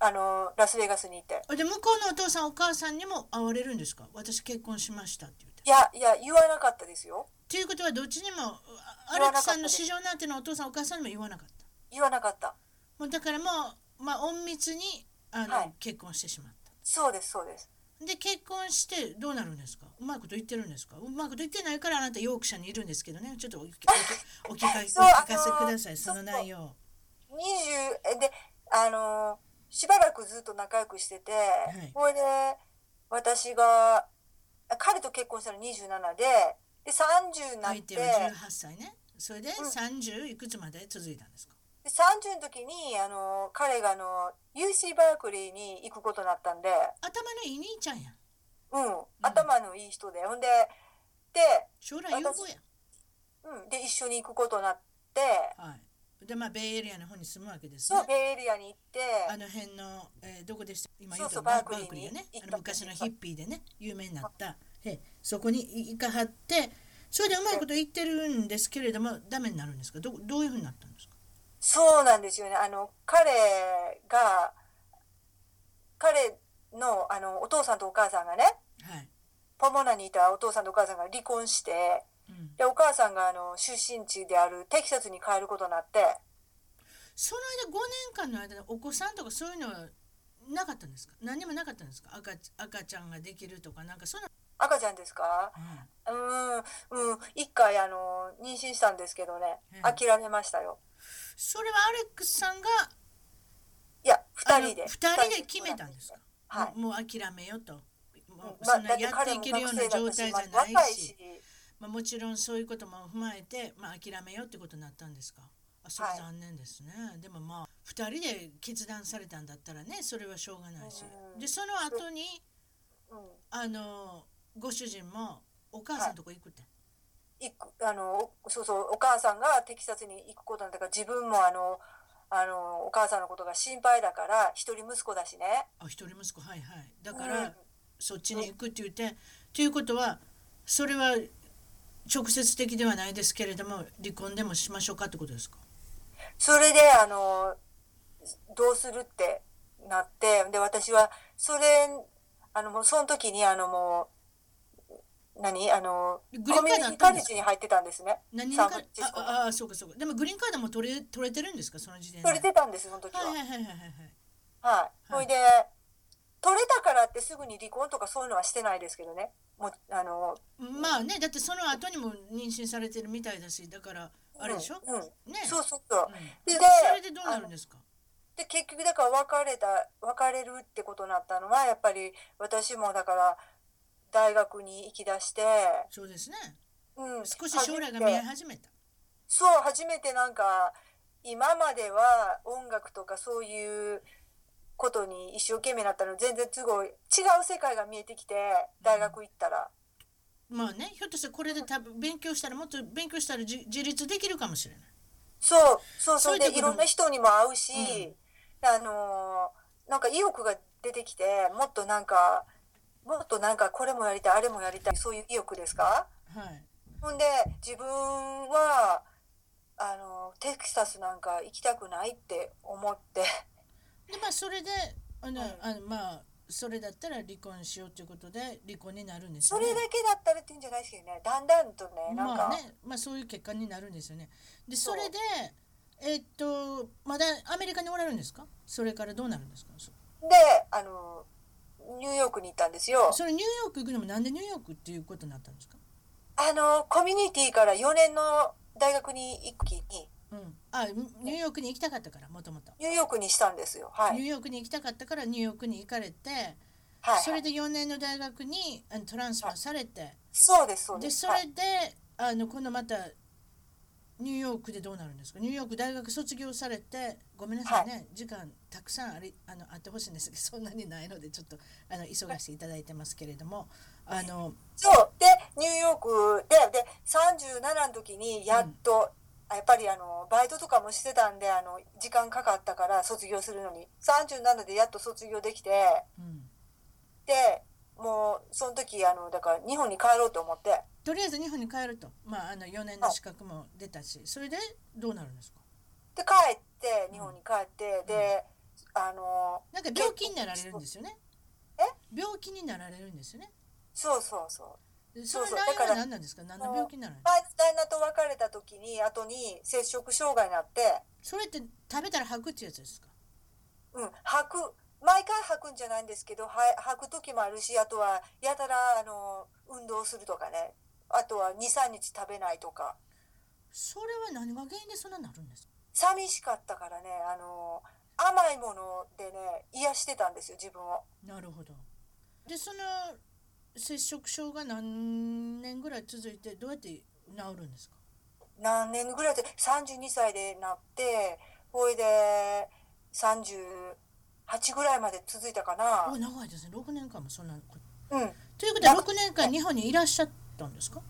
あのラスベガスに行って
で向こうのお父さんお母さんにも会われるんですか？私結婚しましたって言って。
いやいや言わなかったですよ
ということはどっちにもあア
言わなかった
レックさんの市場なんてのお父さんお母さんにも言わなかった。
言わなかった。
もうだからもう、まあ、隠密にあの、
はい
結婚してしまった。
そうですそうです。
で結婚してどうなるんですか？うまいこと言ってるんですか？うまいこと言ってないからあなたヨークシャーにいるんですけどね。ちょっとお聞か お聞
そう
かせください。
あのー
その内容。
20えであのしばらくずっと仲良くしてて、
い。
それで私があ彼と結婚したの27でで30になって。
相手は18歳ね。それで30いくつまで続いたんですか？
で30の時にあの彼があの UC バークリーに行くことになったんで、
頭のいい兄ちゃんや
うん、頭のいい人で。ほんでで,、
将来有望や
うん、で一緒に行くことになって。
はい。でまあベイエリアの方に住むわけですね。
そうベイエリアに行って。
あの辺の、えーどこでした？今言うと
そうそう
バー
クリーに
ね。昔のヒッピーでね有名になったへそこに行かはってそれでうまいこと言ってるんですけれどもダメになるんですか？どどういうふうになったんですか？
そうなんですよね。あの、彼が、彼の、あの、お父さんとお母さんがね、
はい、
ポモナにいたお父さんとお母さんが離婚して、
うん、
で、お母さんが、あの、出身地であるテキサスに帰ることになって、
その間5年間の間でお子さんとかそういうのはなかったんですか？何にもなかったんですか？赤赤ちゃんができるとかなんかそんな、
赤ちゃんですか？
うん。
うーん、うん、一回、あの、妊娠したんですけどね。
うん、
諦めましたよ。
それはアレックスさんが
いや、二人で。
二人で決めたんですか？
はい。
もう諦めよと。もう
まあ、
そんなやっていけるような状態じゃ
まあ
ないし。まあ、もちろんそういうことも踏まえて、まあ、諦めようってことになったんですか？あそれ
はい。
残念ですね、でもまあ2人で決断されたんだったらねそれはしょうがないし。
うん。
でその後に
うん。
あのご主人もお母さんとこ行くって、
行くあのおそうそうお母さんがテキサスに行くことなんだから自分もあのあのお母さんのことが心配だから一人息子だしね。
あ一人息子。はいはい。だから、
うん。
そっちに行くって言って。ということはそれは直接的ではないですけれども離婚でもしましょうかってことですか？
それであのどうするってなってで私はそれあのもうその時にあのもう何？あの
グリーンカードあ
コミュニに入ってたんですね。
何あああそうかそうか。でもグリーンカードも取れ取れてるんですか？その時点で
取れてたんですその時は。
はいはいはいはいはい
はい。それで取れたからってすぐに離婚とかそういうのはしてないですけどね。もうあの
まあねだってその後にも妊娠されてるみたいだしだからあれでしょ、
うんうん。
ね。
そうそうそう。
うん。
で
それでどうなるんですか？
で結局だから別れた別れるってことになったのはやっぱり私もだから大学に行きだして、
そうですね。
うん、
少し将来が見え始めた。
そう初めてなんか今までは音楽とかそういうことに一生懸命なったの全然すごい違う世界が見えてきて大学行ったら、
まあねひょっとしてこれで多分勉強したらもっと勉強したらじ自立できるかもしれない。
そうそうそうでいろんな人にも会うし、あのーなんか意欲が出てきてもっとなんかもっとなんかこれもやりたいあれもやりたいそういう意欲ですか？
はい。
ほんで自分はあのテキサスなんか行きたくないって思って。
でまあそれであの、
うん
あのまあそれだったら離婚しようということで離婚になるんですよね。
それだけだったらっていうんじゃないですけどね。だんだんとねなんか、
まあねまあそういう結果になるんですよね。でそれでえっとまだアメリカにおられるんですか？それからどうなるんですか？そ
であのニューヨークに行ったんですよ。
それニューヨーク行くのもなんでニューヨークっていうことになったんですか？
あのコミュニティから4年の大学に行く時に。
うん。あニューヨークに行きたかったからもともと
ニューヨークにしたんですよ。はい。
ニューヨークに行きたかったからニューヨークに行かれて、
はい
それで4年の大学にあのトランスファーされて、
そうですそうで
です。そ
はい。
れで、あの今度またニューヨークでどうなるんですか？ニューヨーク大学卒業されてごめんなさいね、時間たくさんありあのあってほしいんですけどそんなにないのでちょっとあの急がせていただいてますけれどもあの
そう。でニューヨークでで37の時にやっと、あやっぱりあのバイトとかもしてたんであの時間かかったから卒業するのに37でやっと卒業できて
うん、
でもうその時あのだから日本に帰ろうと思って。
とりあえず日本に帰ると、まあ、あの4年の資格も出たしそれでどうなるんですか？
で帰って日本に帰って、であの
なんか病気になられるんですよね。
え？
病気になられるんですよね。
そうそうそう。
でそ
うそう。
内容は
だから
何なんですか？何の病気になるの
前の旦那と別れた時に後に摂食障害になって。
それって食べたら吐くってやつですか？
うん、吐く毎回吐くんじゃないんですけどは吐く時もあるしあとはやたらあの運動するとかね。あとは23日食べないとか。
それは何が原因でそんなになるんですか？
寂しかったからね。あの甘いものでね癒してたんですよ自分を。
なるほど。でその摂食症が何年ぐらい続いてどうやって治るんですか？
何年ぐらいで32歳でなってほいで38ぐらいまで続いたかな
お長いですね6年間もそんな
うん
ということは6年間日本にいらっしゃったんですか？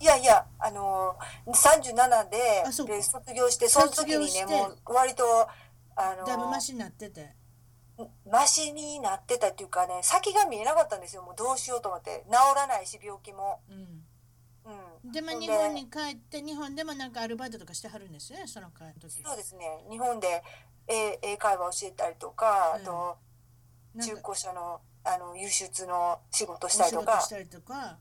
いやいや、あのー、37でで卒業して、その時にね、もう割と、あの
だいぶマ
ー、
シになってて
マシになってたっていうかね、先が見えなかったんですよ。もうどうしようと思って。治らないし、病気も。
うん
うん。
でまあ
ほん
日本に帰って日本でもなんかアルバイトとかしてはるんですよねその時
そうですね。日本で英英会話教えたりとか、あ
うん
と、中古車の、あの、輸出の仕事
お
したりとか。
とか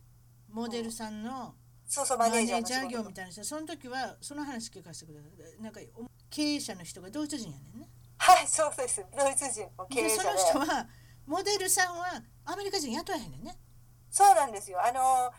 モデルさんの
そうそう、
マネ
ージャー
業みたいな人。その時はその話聞かせてください。なんか経営者の人がドイツ人やねんね。
はい、そうです。ドイツ人の経営者で。
の人はモデルさんはアメリカ人雇えへんねんね。
そうなんですよ。あの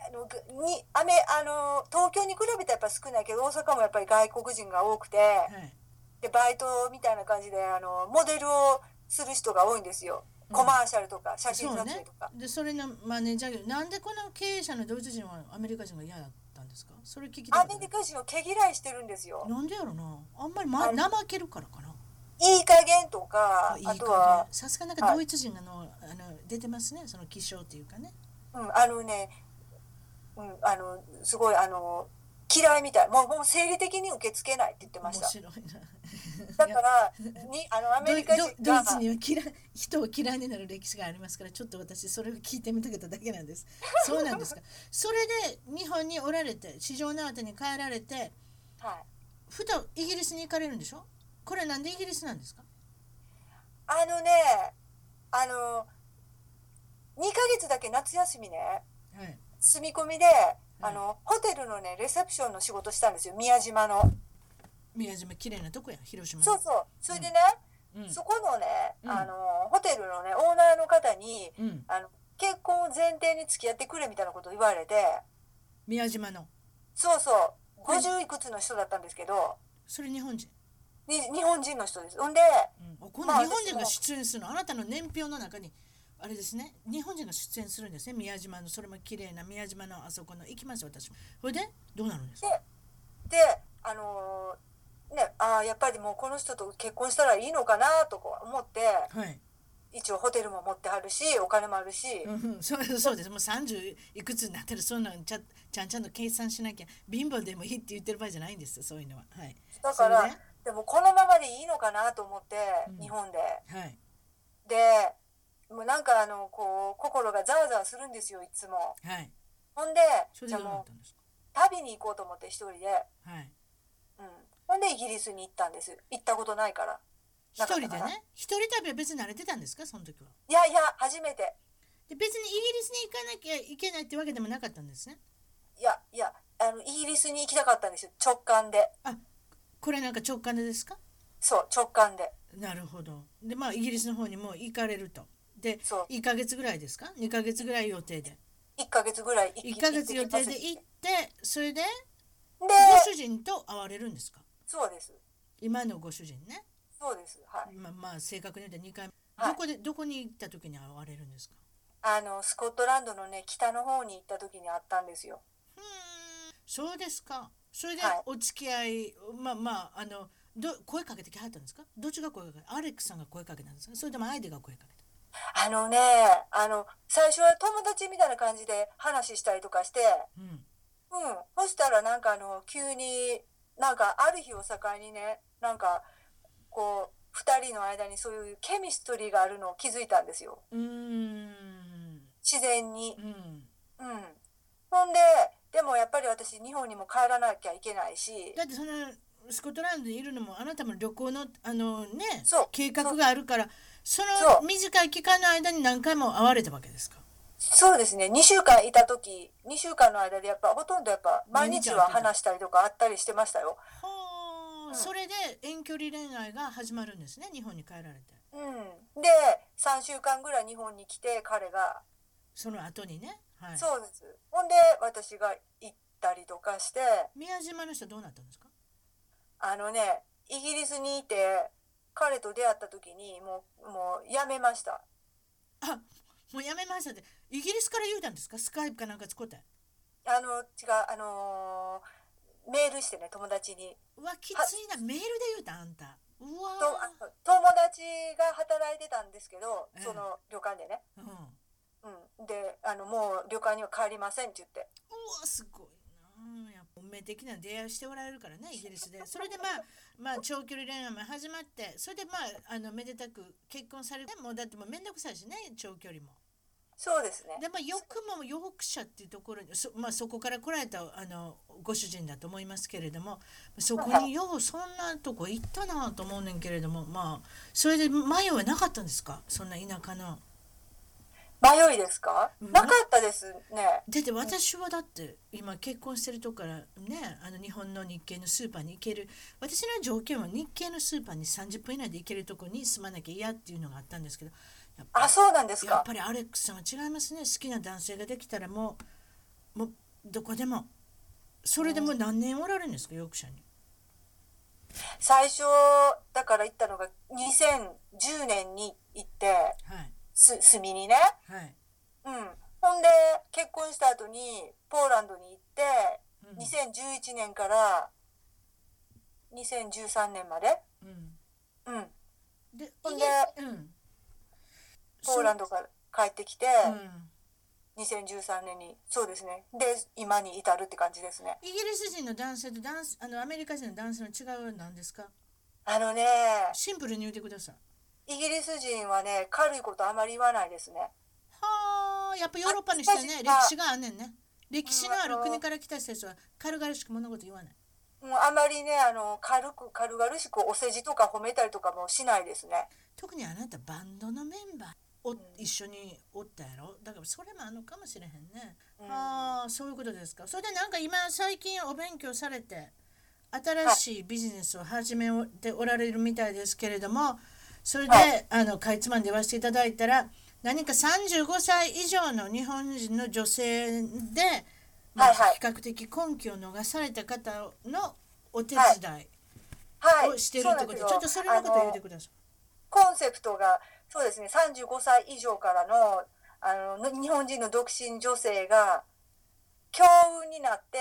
あのぐにアメあの東京に比べてやっぱ少ないけど大阪もやっぱり外国人が多くて。
はい
でバイトみたいな感じであのモデルをする人が多いんですよ。
うん。
コマーシャルとか写真撮影とか。
でそれのマネージャー業なんでこの経営者のドイツ人はアメリカ人が嫌だったんですか？それ聞きたい。
アメリカ人を毛嫌いしてるんですよ。
なんでやろな？あんまり、ま、
あ
怠けるからかな？い
い加減とか
いい
あと
加
は
減、さすがなんかドイツ人がの,、あの出てますね。その気象っていうかね。
うん、あのね、うん、あのすごいあの嫌いみたい。もうもう生理的に受け付けないって言ってま
面
した。
白いな。
だからにあのアメリカ人
ドイド
が
イツには嫌い人を嫌いになる歴史がありますからちょっと私それを聞いてみたかっただけなんです。そうなんですか。それで日本におられて市場の後に帰られて
はい。
ふとイギリスに行かれるんでしょ？これなんでイギリスなんですか？
あのね、あの、2ヶ月だけ夏休みね、
はい。
住み込みで、あの、ホテルのね、レセプションの仕事したんですよ、宮島の。
宮島綺麗なとこや広島
そうそう。それでね、
うん。
そこのね、
うん。
あの、ホテルのね、オーナーの方に、
うん、
あの、結婚を前提に付き合ってくれみたいなことを言われて、
宮島の。
そうそう、
これ。
50いくつの人だったんですけど、
それ日本人、
に日本人の人です。ほんで、
うん、こ
まあ
の日本人が出演するの？あなたの年表の中にあれですね日本人が出演するんですね宮島のそれも綺麗な宮島のあそこの行きます私もそれでどうなるんですか？
でであのねあーやっぱりもうこの人と結婚したらいいのかなとか思って
はい。
一応ホテルも持ってはるしお金もあるし、
うんうん、そうそうです。もう30いくつになったらそんなのちゃちゃんちゃんと計算しなきゃ貧乏でもいいって言ってる場合じゃないんですそういうのは。はい。
だから
で
もこのままでいいのかなと思って、
うん
日本で。
はい。
でもうなんかあのこう心がざわざわするんですよいつも。
はい。
ほんでじゃあもう旅に行こうと思って一人で、
はい。
うん、ほんでイギリスに行ったんです行ったことないから
一人でね、一人旅は別に慣れてたんですか？その時は。
いやいや初めて
で別にイギリスに行かなきゃいけないってわけでもなかったんですね？
いやいやあのイギリスに行きたかったんですよ直感で
これなんか直感でですか？
そう直感で
なるほど。でまあイギリスの方にも行かれると。で
そう。
1ヶ月ぐらいですか ?2 ヶ月ぐらい予定で。
1ヶ月ぐらい行き
1ヶ月予定で
行って
それでご主人と会われるんですか？
そうです。
今のご主人ね。
そうです。はい。
まあまあ正確に言うと2回目。
はい。
どこでどこに行った時に会われるんですか？
あのスコットランドのね北の方に行った時にあったんですよ。
うーん。そうですか。それで
はい。
お付き合い、まあまああのど声かけてきはったんですか？どっちが声かけアレックスさんが声かけたんですか？それとも相手が声かけた？
あのねあの最初は友達みたいな感じで話したりとかして
うん。
うん。そしたらなんかあの急になんかある日を境にねなんかこう2人の間にそういうケミストリーがあるのを気づいたんですよ。
うーん。
自然に。
うん。
うん。ほんででもやっぱり私日本にも帰らなきゃいけないし。
だってそのスコットランドにいるのもあなたも旅行のあのね計画があるからその短い期間の間に何回も会われたわけですか？
そうですね。2週間いた時2週間の間でやっぱほとんどやっぱ毎日は話したりとかあったりしてましたよ。
はあ、
うん。
それで遠距離恋愛が始まるんですね日本に帰られて。
うん。で3週間ぐらい日本に来て彼が。
その後にね。はい。
そうです。ほんで私が行ったりとかして。
宮島の人どうなったんですか？
あのねイギリスにいて彼と出会った時にもうもうやめました。
あもうやめましたって。イギリスから言うたんですか？スカイプかなんか使って。
あの違うあのーメールしてね友達に。
うわきついな。メールで言うたあんた。う
と
わ
あの友達が働いてたんですけど
ええ
その旅館でね、
ーうん。う
うん、であのもう旅館には帰りませんって言って。
わすごいな運命的な出会いをしておられるからねイギリスで。それでまあ まあ長距離恋愛も始まってそれでまああのめでたく結婚されてもうだってもうめんどくさいしね長距離も。
そうですね。
でまあよくもヨークシャっていうところにそ,、まあ、そこから来られたあのご主人だと思いますけれどもそこにようそんなとこ行ったなと思うねんけれどもまあそれで迷いはなかったんですか？そんな田舎の。
迷いですか、
うん。
なかったですね。
だって私はだって今結婚してるとこからねあの日本の日系のスーパーに行ける。私の条件は日系のスーパーに30分以内で行けるとこに住まなきゃ嫌っていうのがあったんですけど
あそうなんです
やっ
か
ぱりアレックスさんは違いますね。好きな男性ができたらもうもうどこでもそれでもう何年おられるんですか？ヨークシャーに。
最初だから行ったのが2010年に行って
はい
す住みにね。
はい、
うん。ほんで結婚した後にポーランドに行って
うん。
2011年から2013年まで。
うん、
うん。
で
ほんで
うん。
ポーランドから帰ってきて
うん。
2013年にそうですね。で今に至るって感じですね。
イギリス人の男性と男あのアメリカ人の男性の違いは何ですか？
あのね
シンプルに言ってください。
イギリス人はね軽いことあまり言わないですね
はあ、やっぱヨーロッパにしてね、
あ
歴史があんねんね。歴史のある国から来た人たちは軽々しく物事言わない。
もうあまりねあの軽く軽々しくお世辞とか褒めたりとかもしないですね
特にあなたバンドのメンバーお一緒におったやろ？だからそれもあるのかもしれへんね。
うん
ああ、そういうことですか。それでなんか今最近お勉強されて新しいビジネスを始めておられるみたいですけれども、それで、
はい。
あのかいつまんで言わせていただいたら何か35歳以上の日本人の女性で、まあ
はいはい。
比較的根拠を逃された方のお手伝
はい。
い。をしてるってことで、
そうなんですよ。
ちょっとそれのことを言ってください。
コンセプトがそうですね35歳以上からのあの日本人の独身女性が強運になって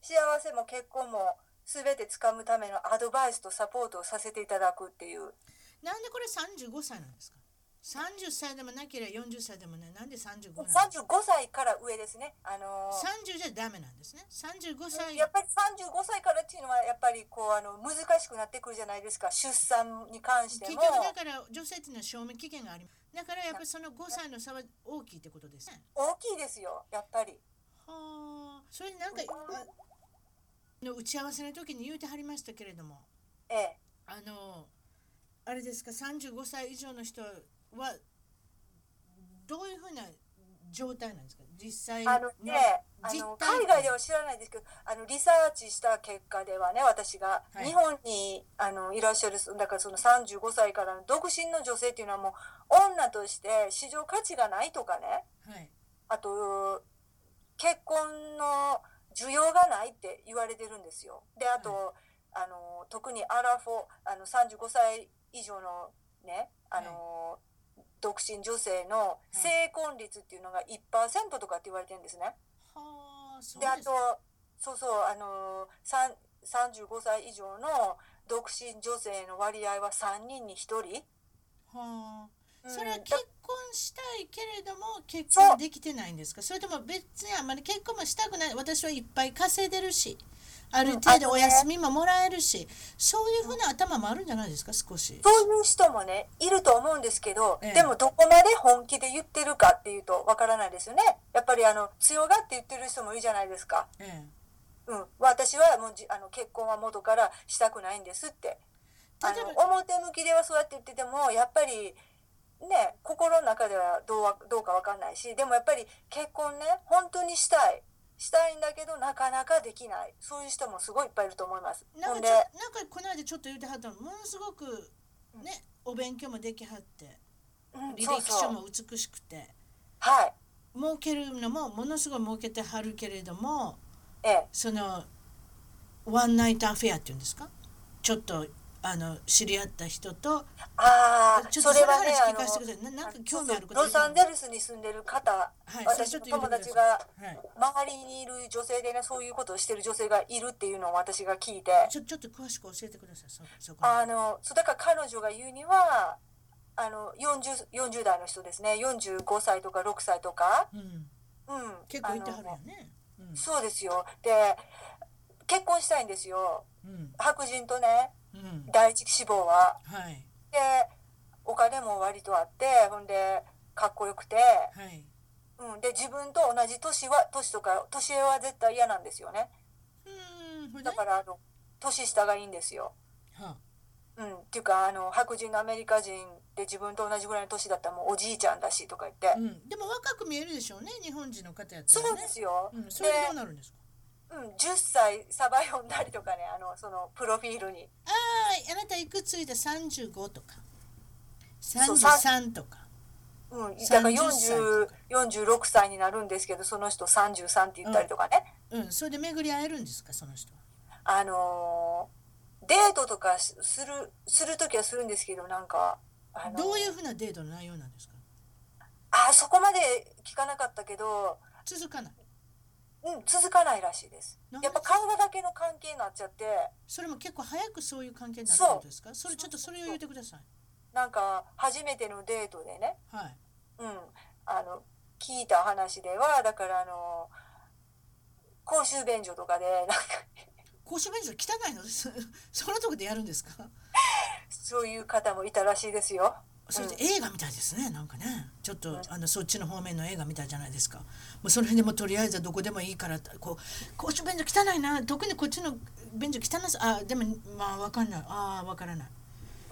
幸せも結婚も全て掴むためのアドバイスとサポートをさせていただくっていう
なんでこれ35歳なんですか ?30 歳でもなければ40歳でもない。なんで35なんですか
？35歳から上ですねあの
?30 じゃダメなんですね。35歳。
やっぱり35歳からっていうのはやっぱりこうあの難しくなってくるじゃないですか出産に関して
結
も
局だから女性っていうのは賞味期限があります。だからやっぱりその5歳の差は大きいってことですね。
大きいですよやっぱり
はあ。それなんかあの打ち合わせの時に言うてはりましたけれども、
ええ
あのあれですか？35歳以上の人はどういうふうな状態なんですか？実際
あのねあ
実
の
態
海外では知らないですけどあのリサーチした結果ではね私が、
はい。
日本にあのいらっしゃるだからその35歳からの独身の女性っていうのはもう女として市場価値がないとかね。
はい。
あと結婚の需要がないって言われてるんですよ。であと、あの特にアラフォーあの35歳以上のねあの、独身女性の成婚率っていうのが1%とかって言われてるんですね。
はあそう
であとそうそうあのさん35歳以上の独身女性の割合は3人に1人。
はあ。
うん。
それは結婚したいけれども結婚できてないんですか？それとも別にあんまり結婚もしたくない。私はいっぱい稼いでるしある程度お休みももらえるしそういうふうな頭もあるんじゃないですか少し。
そういう人もねいると思うんですけど、
ええ。
でもどこまで本気で言ってるかっていうとわからないですよね。やっぱりあの強がって言ってる人もいるじゃないですか、
え
うん、私はもうじあの結婚は元からしたくないんですって。あの表向きではそうやって言っててもやっぱりね心の中ではどうわどうかわかんないしでもやっぱり結婚ね本当にしたいしたいんだけどなかなかできない。そういう人もすごいいっぱいいると思います。
えなんかちょなんかこの間ちょっと言ってはったの。ものすごくねお勉強もできはって。
うん
履歴
そうそう。
書も美しくて。
はい。
儲けるのもものすごい儲けてはるけれども
ええ。
その one night affair っていうんですか？ちょっとあの知り合った人と
ああ
ちょっとそ
れはね
話聞かせてください。ななんか興味あること。
ロサンゼルスに住んでる方、
はい
私の友達が
はい、
周りにいる女性でねそういうことをしてる女性がいるっていうのを私が聞いて。
ちょちょっと詳しく教えてくださいそそこ
あのそうだから彼女が言うにはあの 40, 40代の人ですね。45歳とか6歳とか、
うん、
うん、
結構いてはるよね。うん。
そうですよ。で結婚したいんですよ。
うん。
白人とね
うん。
第一志望は。
はい。
でお金も割とあってほんでかっこよくて、
はい。
うん、で自分と同じ年は年とか年上は絶対嫌なんですよね。
うん
だからあの年下がいいんですよ、
は
うん、っていうかあの白人のアメリカ人で自分と同じぐらいの年だったらもうおじいちゃんだしとか言って、
うん、でも若く見えるでしょうね。日本人の方やった
そう
らね
ですよ、
うん、それでどうなるんですか？
うん、10歳サバ読んだりとかねあのそのプロフィールに。
あああなたいくついた？35とか。
そう
33とか。
うん、だから
30歳
40 46歳になるんですけどその人33って言ったりとかね、
うんそれで巡り会えるんですか？その人は。
あのーデートとかすするする時はするんですけどなんか、あのー
どういうふうなデートの内容なんですか？
あそこまで聞かなかったけど、
続かない
うん、続かないらしいです。やっぱ体だけの関係になっちゃって。
それも結構早くそういう関係になるってことですか？それちょっとそれを言ってください。
なんか初めてのデートでね、
はい。
うん、あの聞いた話ではだからあの公衆便所とかでなんか。
公衆便所汚いの？で すそのとこでやるんですか？
そういう方もいたらしいですよ。
それで映画みたいですねなんかね。ちょっとあのそっちの方面の映画みたいじゃないですか。もうその辺でもとりあえずはどこでもいいからこう公衆便所汚いな。特にこっちの便所汚さあでもまあわかんない。ああわからない。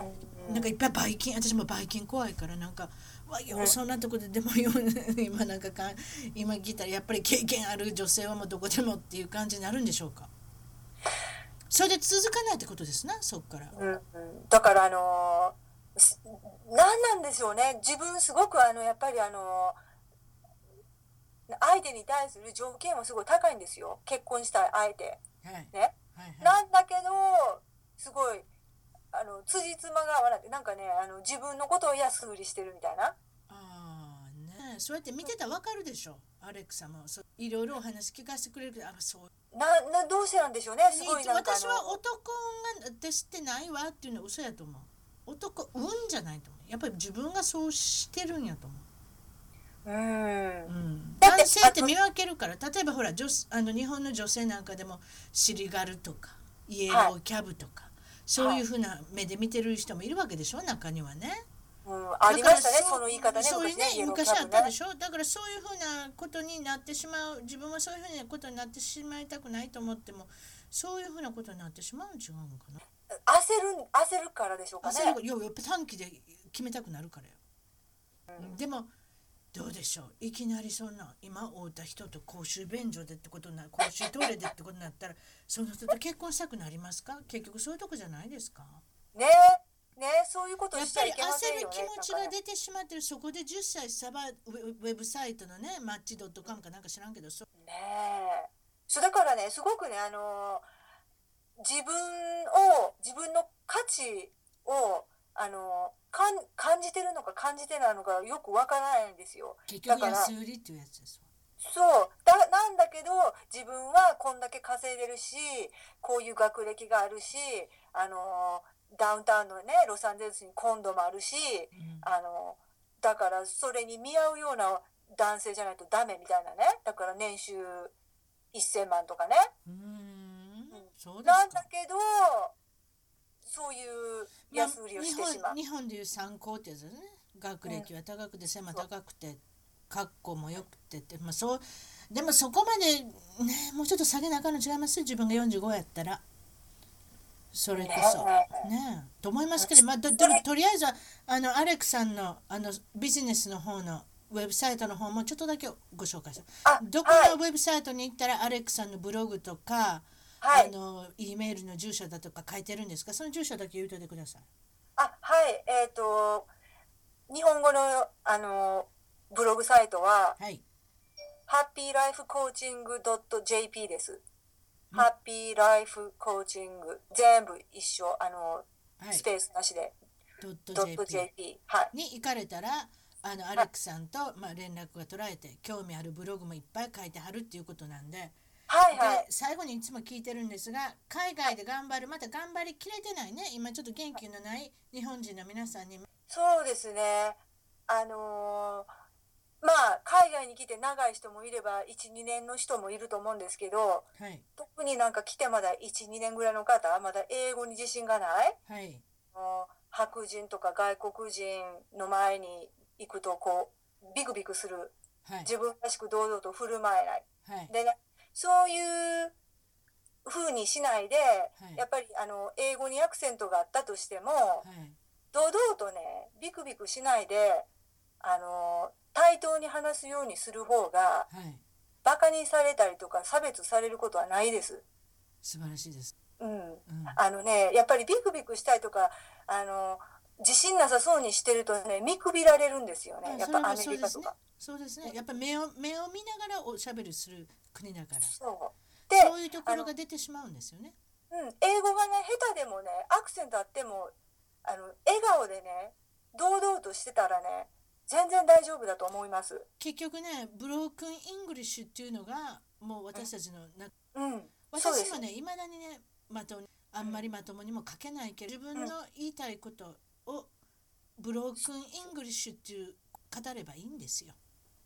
うん
なんかいっぱいばい菌私もばい菌怖いからなんかわよそんなとこででもよ今なんかか今聞いたらやっぱり経験ある女性はもうどこでもっていう感じになるんでしょうか。それで続かないってことですなそっから。
うんうん。だからあのす何なんでしょうね。自分すごくあのやっぱりあの相手に対する条件はすごい高いんですよ。結婚したい相手。
はい。
ね。
はいはい。
なんだけどすごいあの辻褄が合わなくてなんかねあの自分のことを安売りしてるみたいな。
ああねそうやって見てたらわかるでしょ。アレクサもそういろいろお話聞かせてくれるけどあそう。
ななどうしてなんでしょうね。すごいなんかあ
私は
の
男が私ってないわっていうのは嘘やと思う男運じゃないと思う。やっぱり自分がそうしてるんやと思う。
うん。
男性って見分けるから例えばほら女あの日本の女性なんかでも尻軽とかイエローキャブとか、そういうふうな目で見てる人もいるわけでしょ中にはね。
うん、ありましたねその言い方ね
そういうね
昔
あったでしょ？だからそういうふうなことになってしまう自分はそういうふうなことになってしまいたくないと思ってもそういうふうなことになってしまうん違うのかな。
焦る焦るからでしょうかね。
焦るいややっぱ短期で決めたくなるからよ。でもどうでしょういきなりそんな今会うた人と公衆便所でってことになる公衆トイレでってことになったら その人と結婚したくなりますか？結局そういうとこじゃないですか？
ねねそういうこと
やっ
しちゃい
ぱり
けませんよね
焦る気持ちが出てしまってるそこで10歳サバウェブサイトのねマッチドットカムかなんか知らんけどそ
ねえ。そうだからねすごくねあの自分を自分の価値をあのかん感じてるのか感じてないのかよくわからないんですよ。
結局安売りっていうやつですわ。
そう。だなんだけど自分はこんだけ稼いでるしこういう学歴があるしあのダウンタウンのねロサンゼルスにコンドもあるし
うん。
あのだからそれに見合うような男性じゃないとダメみたいなね。だから年収1000万とかね。
うーん
なん
か
だけどそういう安売りをしてしまう。
まあ、日本日本でいう参考ってやつですね。学歴は高くて背も高くて格好も良くてって、まあ、そうでもそこまでねもうちょっと下げなあかんの違います自分が45やったら。それこそ。
ね。
と思いますけど、まあ、どとりあえずはあのアレックさんのあのビジネスの方のウェブサイトの方もちょっとだけご紹介します。
あ
どこ
はい。
のウェブサイトに行ったらアレックさんのブログとか、
はい
あの E メールの住所だとか書いてるんですか？その住所だけ言うといてください。
あはいえっ、と日本語のあのブログサイトは
はい。
ハッピーライフコーチング .jp です。
うん
ハッピーライフコーチング全部一緒あの、
はい
ス。ペースなしで
.jp
はい
に行かれたら、あのアレックさんとまあ連絡が取られて、興味あるブログもいっぱい書いてはるっていうことなんで、
はいはい。
で最後にいつも聞いてるんですが、海外で頑張る、また頑張りきれてないね、今ちょっと元気のない日本人の皆さんに、
そうですね。あのーまあ海外に来て長い人もいれば12年の人もいると思うんですけど
はい、
特になんか来てまだ12年ぐらいの方まだ英語に自信がない。
はい、
白人とか外国人の前に行くとこうビクビクする。
はい、
自分らしく堂々と振る舞えない。
はい、
でねそういう風にしないで、
い。
やっぱりあの英語にアクセントがあったとしても、
はい、
堂々とねビクビクしないであの対等に話すようにする方が
はい、
バカにされたりとか差別されることはないです。
素晴らしいです。
うん、
うん、
あのねやっぱりビクビクしたりとかあの自信なさそうにしてるとね見くびられるんですよねやっぱアメリカとか。
そうですね。やっぱ目を目を見ながらおしゃべりする国だから、
そうで
そういうところが出てしまうんですよね。
うん、英語がね下手でもねアクセントあってもあの笑顔でね堂々としてたらね全然大丈夫だと思います。
結局ね broken English っていうのがもう私たちのな
うん、そうです
私もねいまだにねまとあんまりまともにも書けないけど自分の言いたいことを broken English っていう語ればいいんですよ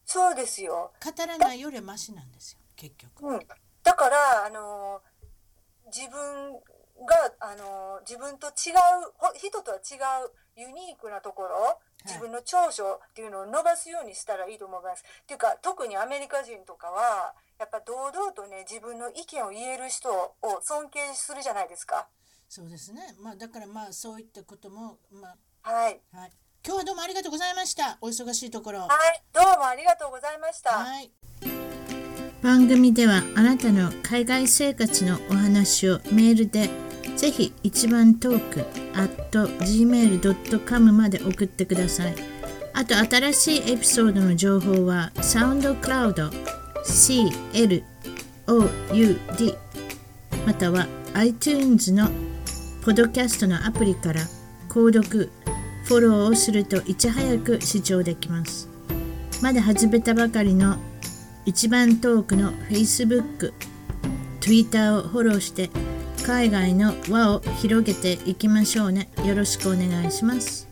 そうですよ。
語らないよりはマシなんですよ結局
うん、だからあの自分があの自分と違うほ人とは違うユニークなところ自分の長所っていうのを伸ばすようにしたらいいと思います。っていうか特にアメリカ人とかはやっぱ堂々とね自分の意見を言える人を尊敬するじゃないですか。
そうですね。まあだからまあそういったこともま
はい、
あはい。今日はどうもありがとうございました。お忙しいところ。
はい、どうもありがとうございました。
はい。
番組ではあなたの海外生活のお話をメールでぜひ一番トーク at gmail.com まで送ってください。あと新しいエピソードの情報は SoundCloud CLOUD または iTunes のポッドキャストのアプリから購読、フォローをするといち早く視聴できます。まだ始めたばかりの
一番トークの Facebook、Twitter をフォローして海外の輪を広げていきましょうね。よろしくお願いします。